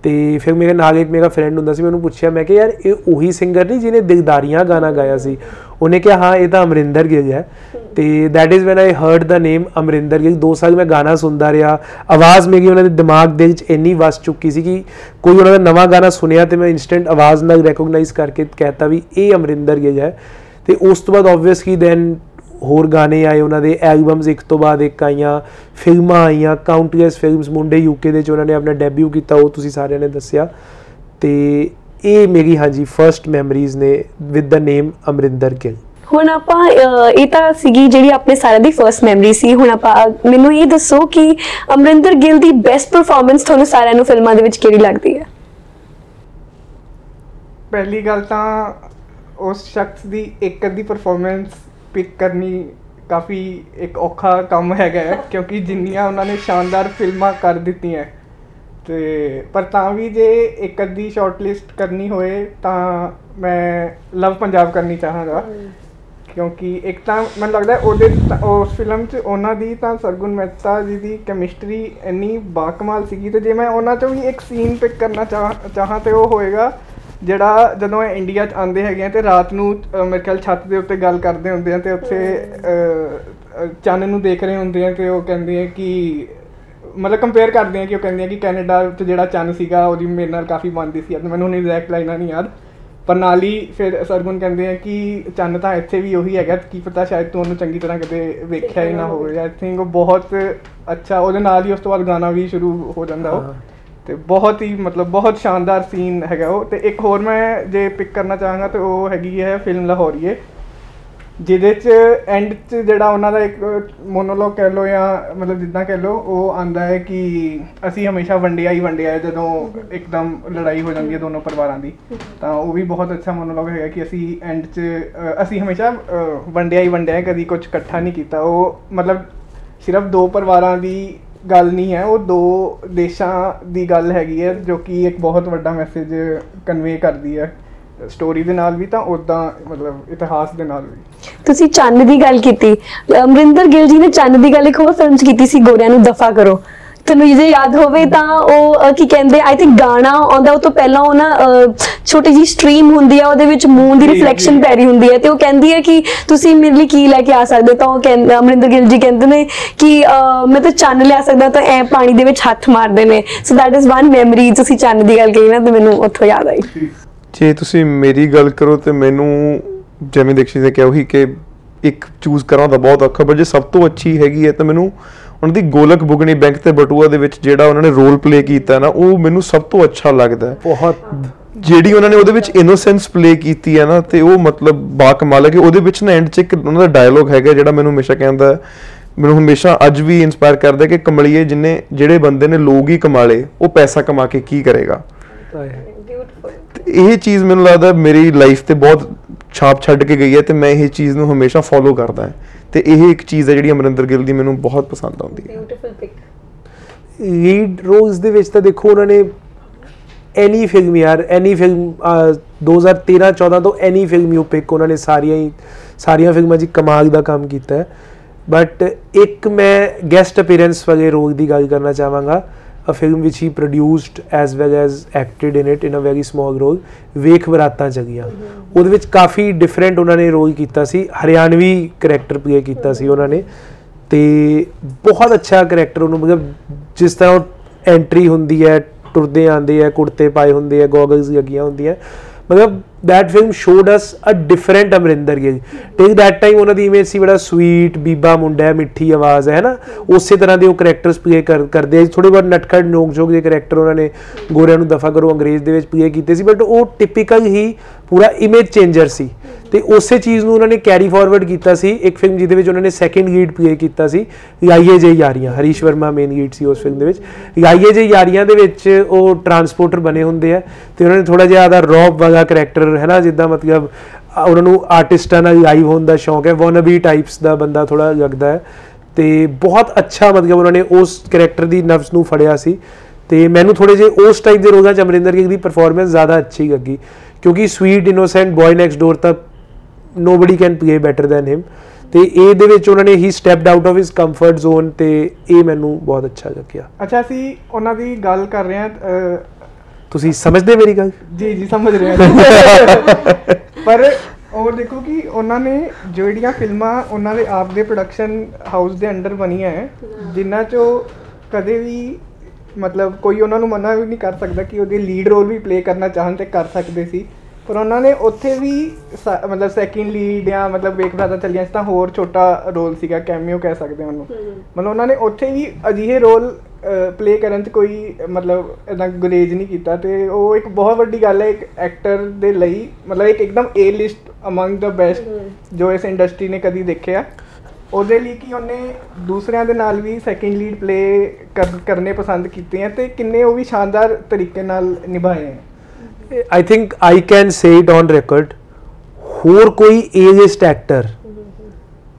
ਤੇ ਫਿਰ ਮੇਰੇ ਨਾਲ ਇੱਕ ਮੇਰਾ ਫਰੈਂਡ ਹੁੰਦਾ ਸੀ ਮੈਨੂੰ ਪੁੱਛਿਆ, ਮੈਂ ਕਿ ਯਾਰ, ਇਹ ਉਹੀ ਸਿੰਗਰ ਨਹੀਂ ਜਿਹਨੇ ਦਿਲਦਾਰੀਆਂ ਗਾਣਾ ਗਾਇਆ ਸੀ? ਉਹਨੇ ਕਿਹਾ, ਹਾਂ, ਇਹ ਤਾਂ ਅਮਰਿੰਦਰ ਗਿੱਲ ਹੈ। ਤੇ that is when i heard the name Amarinder Gill. ਦੋ ਸਾਲ ਮੈਂ ਗਾਣਾ ਸੁਣਦਾ ਰਿਹਾ। ਆਵਾਜ਼ ਮੇਰੀ ਉਹਨਾਂ ਦੇ ਦਿਮਾਗ ਦੇ ਵਿੱਚ ਇੰਨੀ ਵਸ ਚੁੱਕੀ ਸੀ ਕਿ ਕੋਈ ਉਹਨਾਂ ਦਾ ਨਵਾਂ ਗਾਣਾ ਸੁਣਿਆ ਤੇ ਮੈਂ ਇਨਸਟੈਂਟ ਆਵਾਜ਼ ਨਾਲ ਰੈਕੋਗਨਾਈਜ਼ ਕਰਕੇ ਕਹਿਤਾ ਵੀ ਇਹ ਅਮਰਿੰਦਰ ਗਿੱਲ ਹੈ। ਤੇ ਉਸ ਤੋਂ ਬਾਅਦ ਆਬਵੀਅਸਲੀ ਦੈਨ ਹੋਰ ਗਾਣੇ ਆਏ ਉਹਨਾਂ ਦੇ ਐਲਬਮਸ ਇੱਕ ਤੋਂ ਬਾਅਦ ਇੱਕ ਆਈਆਂ ਫਿਲਮਾਂ ਆਈਆਂ ਕਾਊਂਟਲੈਸ ਫਿਲਮਸ ਮੁੰਡੇ ਯੂਕੇ ਦੇ ਵਿੱਚ ਉਹਨਾਂ ਨੇ ਆਪਣਾ ਡੈਬਿਊ ਕੀਤਾ ਉਹ ਤੁਸੀਂ ਸਾਰਿਆਂ ਨੇ ਦੱਸਿਆ। ਤੇ ਇਹ ਮੇਰੀ ਹਾਂਜੀ ਫਰਸਟ ਮੈਮਰੀਜ਼ ਨੇ with the name Amarinder Gill ਹੁਣ ਆਪਾਂ ਇਹ ਤਾਂ ਸੀਗੀ ਜਿਹੜੀ ਆਪਣੇ ਸਾਰਿਆਂ ਦੀ ਫਰਸਟ ਮੈਮਰੀ ਸੀ। ਹੁਣ ਆਪਾਂ ਮੈਨੂੰ ਇਹ ਦੱਸੋ ਕਿ ਅਮਰਿੰਦਰ ਗਿੱਲ ਦੀ ਬੈਸਟ ਪਰਫਾਰਮੈਂਸ ਤੁਹਾਨੂੰ ਸਾਰਿਆਂ ਨੂੰ ਫਿਲਮਾਂ ਦੇ ਵਿੱਚ ਕਿਹੜੀ ਲੱਗਦੀ ਹੈ? ਪਹਿਲੀ ਗੱਲ ਤਾਂ ਉਸ ਸ਼ਖਸ ਦੀ ਇੱਕ ਅੱਧੀ ਪਰਫਾਰਮੈਂਸ ਪਿਕ ਕਰਨੀ ਕਾਫੀ ਇੱਕ ਔਖਾ ਕੰਮ ਹੈਗਾ ਹੈ ਕਿਉਂਕਿ ਜਿੰਨੀਆਂ ਉਹਨਾਂ ਨੇ ਸ਼ਾਨਦਾਰ ਫਿਲਮਾਂ ਕਰ ਦਿੱਤੀਆਂ ਤੇ ਪਰ ਤਾਂ ਵੀ ਜੇ ਇੱਕ ਅੱਧੀ ਸ਼ਾਰਟ ਲਿਸਟ ਕਰਨੀ ਹੋਏ ਤਾਂ ਮੈਂ ਲਵ ਪੰਜਾਬ ਕਰਨੀ ਚਾਹਾਂਗਾ। ਕਿਉਂਕਿ ਇੱਕ ਤਾਂ ਮੈਨੂੰ ਲੱਗਦਾ ਉਹਦੇ ਉਸ ਫਿਲਮ 'ਚ ਉਹਨਾਂ ਦੀ ਤਾਂ ਸਰਗੁਣ ਮਹਿਤਾ ਜੀ ਦੀ ਕੈਮਿਸਟਰੀ ਇੰਨੀ ਬਾਕਮਾਲ ਸੀਗੀ ਤੇ ਜੇ ਮੈਂ ਉਹਨਾਂ 'ਚੋਂ ਵੀ ਇੱਕ ਸੀਨ ਪਿਕ ਕਰਨਾ ਚਾਹਾਂ ਤੇ ਉਹ ਹੋਏਗਾ ਜਿਹੜਾ ਜਦੋਂ ਇਹ ਇੰਡੀਆ 'ਚ ਆਉਂਦੇ ਹੈਗੇ ਆ ਤੇ ਰਾਤ ਨੂੰ ਮੇਰੇ ਖਿਆਲ ਛੱਤ ਦੇ ਉੱਤੇ ਗੱਲ ਕਰਦੇ ਹੁੰਦੇ ਆ ਤੇ ਉੱਥੇ ਚੰਨ ਨੂੰ ਦੇਖ ਰਹੇ ਹੁੰਦੇ ਆ ਤੇ ਉਹ ਕਹਿੰਦੇ ਆ ਕਿ ਮਤਲਬ ਕੰਪੇਅਰ ਕਰਦੇ ਆ ਕਿ ਉਹ ਕਹਿੰਦੇ ਆ ਕਿ ਕੈਨੇਡਾ 'ਚ ਜਿਹੜਾ ਚੰਨ ਸੀਗਾ ਉਹਦੀ ਮੇਰੇ ਨਾਲ ਕਾਫੀ ਬਣਦੀ ਸੀ। ਮੈਨੂੰ ਹੁਣ ਐਗਜ਼ੈਕਟ ਲਾਈਨਾਂ ਨਹੀਂ ਯਾਦ। ਪਰ ਨਾਲ ਹੀ ਫਿਰ ਸਰਗੁਣ ਕਹਿੰਦੇ ਆ ਕਿ ਚੰਨ ਤਾਂ ਇੱਥੇ ਵੀ ਉਹੀ ਹੈਗਾ ਕੀ ਪਤਾ ਸ਼ਾਇਦ ਤੂੰ ਉਹਨੂੰ ਚੰਗੀ ਤਰ੍ਹਾਂ ਕਦੇ ਵੇਖਿਆ ਹੀ ਨਾ ਹੋਵੇ। ਆਈ ਥਿੰਕ ਉਹ ਬਹੁਤ ਅੱਛਾ ਉਹਦੇ ਨਾਲ ਹੀ ਉਸ ਤੋਂ ਬਾਅਦ ਗਾਣਾ ਵੀ ਸ਼ੁਰੂ ਹੋ ਜਾਂਦਾ ਉਹ। ਹਾਂ। ਤੇ ਬਹੁਤ ਹੀ ਮਤਲਬ ਬਹੁਤ ਸ਼ਾਨਦਾਰ ਸੀਨ ਹੈਗਾ ਉਹ। ਤੇ ਇੱਕ ਹੋਰ ਮੈਂ ਜੇ ਪਿਕ ਕਰਨਾ ਚਾਹਾਂਗਾ ਤੇ ਉਹ ਹੈਗੀ ਹੈ ਫਿਲਮ ਲਾਹੌਰੀਏ ਜਿਹਦੇ ਚ ਐਂਡ ਚ ਜਿਹੜਾ ਉਹਨਾਂ ਦਾ ਇੱਕ ਮੋਨੋਲੋਗ ਕਹਿ ਲਓ ਜਾਂ ਮਤਲਬ ਜਿੱਦਾਂ ਕਹਿ ਲਓ ਉਹ ਆਂਦਾ ਹੈ ਕਿ ਅਸੀਂ ਹਮੇਸ਼ਾ ਵੰਡਿਆ ਹੀ ਵੰਡਿਆ ਹੈ ਜਦੋਂ ਇੱਕਦਮ ਲੜਾਈ ਹੋ ਜਾਂਦੀ ਹੈ ਦੋਨੋਂ ਪਰਿਵਾਰਾਂ ਦੀ। ਤਾਂ ਉਹ ਵੀ ਬਹੁਤ ਅੱਛਾ ਮੋਨੋਲੋਗ ਹੈਗਾ ਕਿ ਅਸੀਂ ਐਂਡ ਚ ਅ, ਅਸੀਂ ਹਮੇਸ਼ਾ ਅ, ਵੰਡਿਆ ਹੀ ਵੰਡਿਆ ਹੈ ਕਦੀ ਕੁਝ ਇਕੱਠਾ ਨਹੀਂ ਕੀਤਾ। ਉਹ ਮਤਲਬ ਸਿਰਫ ਦੋ ਪਰਿਵਾਰਾਂ ਦੀ ਗੱਲ ਨਹੀਂ ਹੈ। ਉਹ ਦੋ ਦੇਸ਼ਾਂ ਦੀ ਗੱਲ ਹੈਗੀ ਹੈ ਜੋ ਕਿ ਇੱਕ ਬਹੁਤ ਵੱਡਾ ਮੈਸੇਜ ਕਨਵੇ ਕਰਦੀ ਹੈ। ਸਟੋਰੀ ਦੇ ਨਾਲ ਵੀ ਤਾਂ ਉਦਾਂ ਮਤਲਬ ਇਤਿਹਾਸ ਦੇ ਨਾਲ ਵੀ। ਤੁਸੀਂ ਚੰਨ ਦੀ ਗੱਲ ਕੀਤੀ। ਅਮਰਿੰਦਰ ਗਿੱਲ ਜੀ ਨੇ ਚੰਨ ਦੀ ਗੱਲ ਇੱਕ ਹੋਰ ਫਿਲਮ 'ਚ ਕੀਤੀ ਸੀ, ਗੋਰਿਆਂ ਨੂੰ ਦਫਾ ਕਰੋ। ਤੁਹਾਨੂੰ ਜੇ ਯਾਦ ਹੋਵੇ ਤਾਂ ਉਹ ਕੀ ਕਹਿੰਦੇ ਆਈ ਥਿੰਕ ਗਾਣਾ ਆਉਂਦਾ ਉਹ ਤੋਂ ਪਹਿਲਾਂ ਉਹ ਨਾ ਛੋਟੀ ਜੀ ਸਟ੍ਰੀਮ ਹੁੰਦੀ ਆ ਉਹਦੇ ਵਿੱਚ ਮੂਨ ਦੀ ਰਿਫਲੈਕਸ਼ਨ। ਪੈ ਰਹੀ ਹੁੰਦੀ ਹੈ ਤੇ ਉਹ ਕਹਿੰਦੀ ਹੈ ਕਿ ਤੁਸੀਂ ਮੇਰੇ ਲਈ ਕੀ ਲੈ ਕੇ ਆ ਸਕਦੇ? ਤਾਂ ਉਹ ਕਹਿੰਦੇ ਅਮਰਿੰਦਰ ਗਿੱਲ ਜੀ ਕਹਿੰਦੇ ਨੇ ਕਿ ਮੈਂ ਤਾਂ ਚੰਨ ਲਿਆ ਸਕਦਾ ਤਾਂ ਐ ਪਾਣੀ ਦੇ ਵਿੱਚ ਹੱਥ ਮਾਰਦੇ ਨੇ। So that is one memory ਤੁਸੀਂ ਚੰਨ ਦੀ ਗੱਲ ਕਹੀ ਨਾ ਤੇ ਮੈਨੂੰ ਉੱਥੋਂ ਯਾਦ ਆਈ। ਜੇ ਤੁਸੀਂ ਮੇਰੀ ਗੱਲ ਕਰੋ ਤੇ ਮੈਨੂੰ ਜਿਵੇਂ ਦੀਕਸ਼ਿਤ ਨੇ ਕਿਹਾ ਉਹੀ ਕਿ ਇੱਕ ਚੂਜ਼ ਕਰਾਂ ਤਾਂ ਬਹੁਤ ਔਖਾ ਪਰ ਜੇ ਸਭ ਤੋਂ ਅੱਛੀ ਹੈਗੀ ਹੈ ਤਾਂ ਮੈਨੂੰ ਉਹਨਾਂ ਦੀ ਗੋਲਕ ਬੁਗਣੀ ਬੈਂਕ ਤੇ ਬਟੂਆ ਦੇ ਵਿੱਚ ਜਿਹੜਾ ਉਹਨਾਂ ਨੇ ਰੋਲ ਪਲੇ ਕੀਤਾ ਨਾ ਉਹ ਮੈਨੂੰ ਸਭ ਤੋਂ ਅੱਛਾ ਲੱਗਦਾ ਹੈ। ਬਹੁਤ। ਜਿਹੜੀ ਉਹਨਾਂ ਨੇ ਉਹਦੇ ਵਿੱਚ ਇਨੋਸੈਂਸ ਪਲੇ ਕੀਤੀ ਹੈ ਨਾ ਤੇ ਉਹ ਮਤਲਬ ਬਾ ਕਮਾਲ ਹੈ। ਕਿ ਉਹਦੇ ਵਿੱਚ ਨਾ ਐਂਡ 'ਚ ਇੱਕ ਉਹਨਾਂ ਦਾ ਡਾਇਲੋਗ ਹੈਗਾ ਜਿਹੜਾ ਮੈਨੂੰ ਹਮੇਸ਼ਾ ਕਹਿੰਦਾ ਮੈਨੂੰ ਹਮੇਸ਼ਾ ਅੱਜ ਵੀ ਇਨਸਪਾਇਰ ਕਰਦਾ ਹੈ ਕਿ ਕਮਲੀਏ ਜਿੰਨੇ ਜਿਹੜੇ ਬੰਦੇ ਨੇ ਲੋਕ ਹੀ ਕਮਾਲੇ ਉਹ ਪੈਸਾ ਕਮਾ ਕੇ ਕੀ ਕਰੇਗਾ। ਇਹ ਚੀਜ਼ ਮੈਨੂੰ ਲੱਗਦਾ ਮੇਰੀ ਲਾਈਫ ਤੇ ਬਹੁਤ ਛਾਪ ਛੱਡ ਕੇ ਗਈ ਹੈ ਤੇ ਮੈਂ ਇਹ ਚੀਜ਼ ਨੂੰ ਹਮੇਸ਼ਾ ਫੋਲੋ ਕਰਦਾ ਹਾਂ। ਤੇ ਇਹ ਇੱਕ ਚੀਜ਼ ਹੈ ਜਿਹੜੀ ਅਮਰਿੰਦਰ ਗਿੱਲ ਦੀ ਮੈਨੂੰ ਬਹੁਤ ਪਸੰਦ ਆਉਂਦੀ ਹੈ। ਲੀਡ ਰੋਲਸ ਦੇ ਵਿੱਚ ਤਾਂ ਦੇਖੋ ਉਹਨਾਂ ਨੇ ਐਨੀ ਫਿਲਮ ਯਾਰ ਐਨੀ ਫਿਲਮ 2013 14 ਤੋਂ ਐਨੀ ਫਿਲਮ ਯੂ ਪਿਕ ਉਹਨਾਂ ਨੇ ਸਾਰੀਆਂ ਹੀ ਸਾਰੀਆਂ ਫਿਲਮਾਂ 'ਚ ਕਮਾਲ ਦਾ ਕੰਮ ਕੀਤਾ ਹੈ। ਬਟ ਇੱਕ ਮੈਂ ਗੈਸਟ ਅਪੀਅਰੈਂਸ ਵਾਲੇ ਰੋਲ ਦੀ ਗੱਲ ਕਰਨਾ ਚਾਹਾਂਗਾ। ਅ ਫਿਲਮ ਵਿਚ ਹੀ produced as well as acted in it in a very small role ਵੇਖ ਬਰਾਤਾਂ ਜਗੀਆਂ ਉਹਦੇ ਵਿੱਚ ਕਾਫੀ ਡਿਫਰੈਂਟ ਉਹਨਾਂ ਨੇ ਰੋਲ ਕੀਤਾ ਸੀ ਹਰਿਆਣਵੀ ਕਰੈਕਟਰ ਪਲੇ ਕੀਤਾ ਸੀ ਉਹਨਾਂ ਨੇ ਤੇ ਬਹੁਤ ਅੱਛਾ ਕਰੈਕਟਰ ਉਹਨੂੰ ਮਤਲਬ ਜਿਸ ਤਰ੍ਹਾਂ ਉਹ ਐਂਟਰੀ ਹੁੰਦੀ ਹੈ ਟੁਰਦੇ ਆਂਦੇ ਆ ਕੁੜਤੇ ਪਾਏ ਹੁੰਦੇ ਆ ਗੋਗਲਸ ਲੱਗੀਆਂ ਹੁੰਦੀਆਂ ਮਤਲਬ that film showed us a different Amrinder Gill till that time, ਉਹਨਾਂ ਦੀ ਇਮੇਜ ਸੀ ਬੜਾ ਸਵੀਟ ਬੀਬਾ ਮੁੰਡਾ ਹੈ, ਮਿੱਠੀ ਆਵਾਜ਼ ਹੈ ਨਾ ਉਸੇ ਤਰ੍ਹਾਂ ਦੇ ਉਹ ਕੈਰੈਕਟਰਸ ਪਲੇ ਕਰਦੇ ਆ ਥੋੜੇ ਬਹੁਤ ਨਟਖਟ ਨੋਕ ਝੋਕ ਦੇ ਕੈਰੈਕਟਰ ਉਹਨਾਂ ਨੇ ਗੋਰਿਆਂ ਨੂੰ ਦਫਾ ਕਰੋ ਅੰਗਰੇਜ਼ ਦੇ ਵਿੱਚ ਪਲੇ ਕੀਤੇ ਸੀ ਬਟ ਉਹ ਟਿਪੀਕਲ ਹੀ ਪੂਰਾ ਇਮੇਜ ਚੇਂਜਰ ਸੀ। ਤੇ ਉਸੇ ਚੀਜ਼ ਨੂੰ ਉਹਨਾਂ ਨੇ ਕੈਰੀ ਫਾਰਵਰਡ ਕੀਤਾ ਸੀ। ਇੱਕ ਫਿਲਮ ਜਿਹਦੇ ਵਿੱਚ ਉਹਨਾਂ ਨੇ ਸੈਕੰਡ ਲੀਡ ਪਲੇ ਕੀਤਾ ਸੀ ਲਾਈਏ ਜੇ ਯਾਰੀਆਂ। ਹਰੀਸ਼ ਵਰਮਾ ਮੇਨ ਲੀਡ ਸੀ ਉਸ ਫਿਲਮ ਦੇ ਵਿੱਚ। ਲਾਈਏ ਜੇ ਯਾਰੀਆਂ ਦੇ ਵਿੱਚ ਉਹ ਟਰਾਂਸਪੋਰਟਰ ਬਣੇ ਹੁੰਦੇ ਆ। ਤੇ ਉਹਨਾਂ ਨੇ ਥੋੜਾ ਜਿਹਾ ਆਦਾ ਰੌਬ ਵਾਲਾ ਕੈਰੈਕਟਰ ਹੈ ਨਾ ਜਿੱਦਾਂ ਮਤਲਬ ਅ, ਉਹਨਾਂ ਨੂੰ ਆਰਟਿਸਟਾਂ ਨਾਲ ਲਾਈਵ ਹੋਣ ਦਾ ਸ਼ੌਂਕ ਹੈ ਵਨਬੀ ਟਾਈਪਸ ਦਾ ਬੰਦਾ ਥੋੜਾ ਲੱਗਦਾ ਹੈ। ਤੇ ਬਹੁਤ ਅੱਛਾ ਮਤਲਬ ਉਹਨਾਂ ਨੇ ਉਸ ਕੈਰੈਕਟਰ ਦੀ ਨਵਸ ਨੂੰ ਫੜਿਆ ਸੀ। ਤੇ ਮੈਨੂੰ ਥੋੜੇ ਜਿਹੇ ਉਸ ਟਾਈਪ ਦੇ ਰੋਲਾਂ ਚ ਅਮਰਿੰਦਰ ਗਿੱਲ ਦੀ ਪਰਫਾਰਮੈਂਸ ਜ਼ਿਆਦਾ ਅੱਛੀ ਲੱਗੀ। ਕਿਉਂਕਿ sweet innocent boy next door ਤਾਂ nobody can play better than him ਤੇ ਇਹ ਦੇ ਵਿੱਚ ਉਹਨਾਂ ਨੇ ਹੀ stepped out of his comfort zone ਤੇ ਇਹ ਮੈਨੂੰ ਬਹੁਤ ਅੱਛਾ ਲੱਗਿਆ। ਅੱਛਾ ਅਸੀਂ ਉਹਨਾਂ ਦੀ ਗੱਲ ਕਰ ਰਹੇ ਹਾਂ ਅਹ, ਤੁਸੀਂ ਸਮਝਦੇ ਮੇਰੀ ਗੱਲ? ਜੀ ਜੀ ਸਮਝ ਰਹੇ ਪਰ ਉਹ ਦੇਖੋ ਕਿ ਉਹਨਾਂ ਨੇ ਜਿਹੜੀਆਂ ਫਿਲਮਾਂ ਉਹਨਾਂ ਦੇ ਆਪ ਦੇ ਪ੍ਰੋਡਕਸ਼ਨ ਹਾਊਸ ਦੇ ਅੰਡਰ ਬਣੀਆਂ ਹੈ ਜਿਨ੍ਹਾਂ ਚੋਂ ਕਦੇ ਵੀ ਮਤਲਬ ਕੋਈ ਉਹਨਾਂ ਨੂੰ ਮਨਾ ਵੀ ਨਹੀਂ ਕਰ ਸਕਦਾ ਕਿ ਉਹਦੇ ਲੀਡ ਰੋਲ ਵੀ ਪਲੇ ਕਰਨਾ ਚਾਹਣ ਤੇ ਕਰ ਸਕਦੇ ਸੀ। ਪਰ ਉਹਨਾਂ ਨੇ ਉੱਥੇ ਵੀ ਮਤਲਬ ਸੈਕਿੰਡ ਲੀਡ ਜਾਂ ਮਤਲਬ ਵੇਖ ਬਰਾਦਾ ਚੱਲੀਆਂ ਸੀ ਤਾਂ ਹੋਰ ਛੋਟਾ ਰੋਲ ਸੀਗਾ ਕੈਮੀਓ ਕਹਿ ਸਕਦੇ ਹਾਂ ਉਹਨੂੰ। ਮਤਲਬ ਉਹਨਾਂ ਨੇ ਉੱਥੇ ਵੀ ਅਜਿਹੇ ਰੋਲ ਪਲੇ ਕਰਨ 'ਚ ਕੋਈ ਮਤਲਬ ਇਦਾਂ ਗੁਰੇਜ ਨਹੀਂ ਕੀਤਾ ਤੇ ਉਹ ਇੱਕ ਬਹੁਤ ਵੱਡੀ ਗੱਲ ਹੈ ਇੱਕ ਐਕਟਰ ਦੇ ਲਈ ਮਤਲਬ ਇੱਕ ਇੱਕਦਮ ਏ ਲਿਸਟ ਅਮੰਗ ਦਾ ਬੈਸਟ ਜੋ ਇਸ ਇੰਡਸਟਰੀ ਨੇ ਕਦੀ ਦੇਖਿਆ। ਉਹਦੇ ਲਈ ਕਿ ਉਹਨੇ ਦੂਸਰਿਆਂ ਦੇ ਨਾਲ ਵੀ ਸੈਕਿੰਡ ਲੀਡ ਪਲੇ ਕਰਨੇ ਪਸੰਦ ਕੀਤੇ ਆ ਤੇ ਕਿੰਨੇ ਉਹ ਵੀ ਸ਼ਾਨਦਾਰ ਤਰੀਕੇ ਨਾਲ ਨਿਭਾਏ ਆ। I think I can say it on record ਹੋਰ ਕੋਈ ਏਜਿਸਟ ਐਕਟਰ